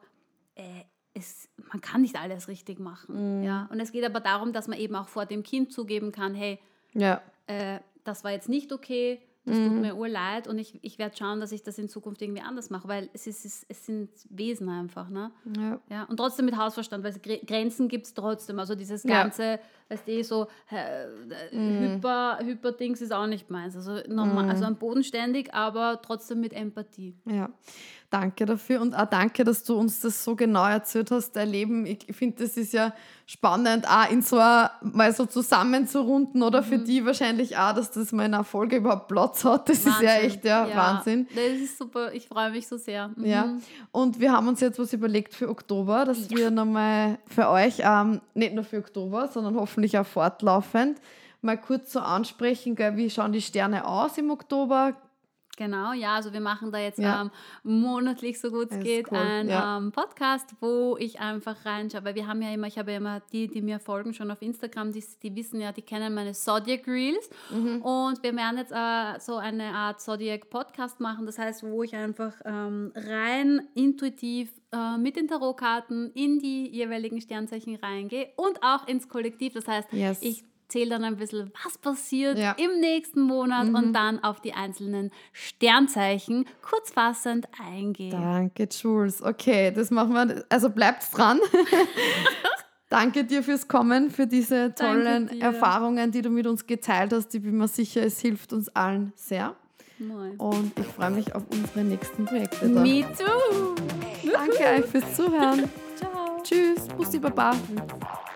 äh, es, man kann nicht alles richtig machen. Mhm. Ja? Und es geht aber darum, dass man eben auch vor dem Kind zugeben kann, hey, ja. äh, das war jetzt nicht okay, das mhm. tut mir urleid und ich, ich werde schauen, dass ich das in Zukunft irgendwie anders mache, weil es, ist, es, es sind Wesen einfach. Ne? Ja. Ja, und trotzdem mit Hausverstand, weil Grenzen gibt es trotzdem. Also dieses ganze, ja. weißt du, so äh, mhm. Hyper, Hyper-Dings ist auch nicht meins. Also, normal, mhm. also bodenständig, aber trotzdem mit Empathie. Ja. Danke dafür und auch danke, dass du uns das so genau erzählt hast, dein Leben. Ich finde, das ist ja spannend, auch in so ein, mal so zusammenzurunden oder für mhm. die wahrscheinlich auch, dass das mal in einer Folge überhaupt Platz hat. Das Wahnsinn. ist ja echt ja, ja, Wahnsinn. Das ist super, ich freue mich so sehr. Mhm. Ja, und wir haben uns jetzt was überlegt für Oktober, dass ja. wir nochmal für euch, ähm, nicht nur für Oktober, sondern hoffentlich auch fortlaufend, mal kurz so ansprechen, gell, wie schauen die Sterne aus im Oktober? Genau, ja, also wir machen da jetzt ja. ähm, monatlich, so gut es geht, cool. einen ja. ähm, Podcast, wo ich einfach reinschaue, weil wir haben ja immer, ich habe ja immer die, die mir folgen schon auf Instagram, die, die wissen ja, die kennen meine Zodiac Reels mhm. und wir werden jetzt äh, so eine Art Zodiac Podcast machen, das heißt, wo ich einfach ähm, rein intuitiv äh, mit den Tarotkarten in die jeweiligen Sternzeichen reingehe und auch ins Kollektiv, das heißt, yes. ich erzähle dann ein bisschen, was passiert ja. im nächsten Monat mhm. und dann auf die einzelnen Sternzeichen kurzfassend eingehen. Danke, Jules. Okay, das machen wir. Also bleibt dran. Danke dir fürs Kommen, für diese tollen Erfahrungen, die du mit uns geteilt hast. Ich bin mir sicher, es hilft uns allen sehr. Mal. Und ich freue mich auf unsere nächsten Projekte. Dann. Me too. Danke euch fürs Zuhören. Tschüss, Bussi Baba.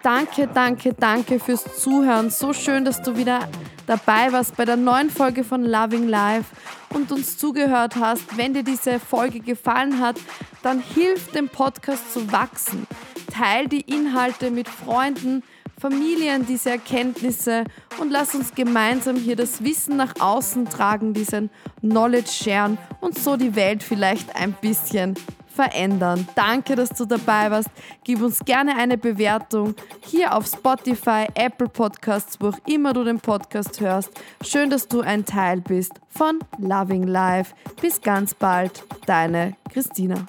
Danke, danke, danke fürs Zuhören. So schön, dass du wieder dabei warst bei der neuen Folge von Loving Life und uns zugehört hast. Wenn dir diese Folge gefallen hat, dann hilf dem Podcast zu wachsen. Teil die Inhalte mit Freunden, Familien diese Erkenntnisse und lass uns gemeinsam hier das Wissen nach außen tragen, diesen Knowledge sharen und so die Welt vielleicht ein bisschen verändern. Danke, dass du dabei warst. Gib uns gerne eine Bewertung hier auf Spotify, Apple Podcasts, wo auch immer du den Podcast hörst. Schön, dass du ein Teil bist von Loving Life. Bis ganz bald, deine Christina.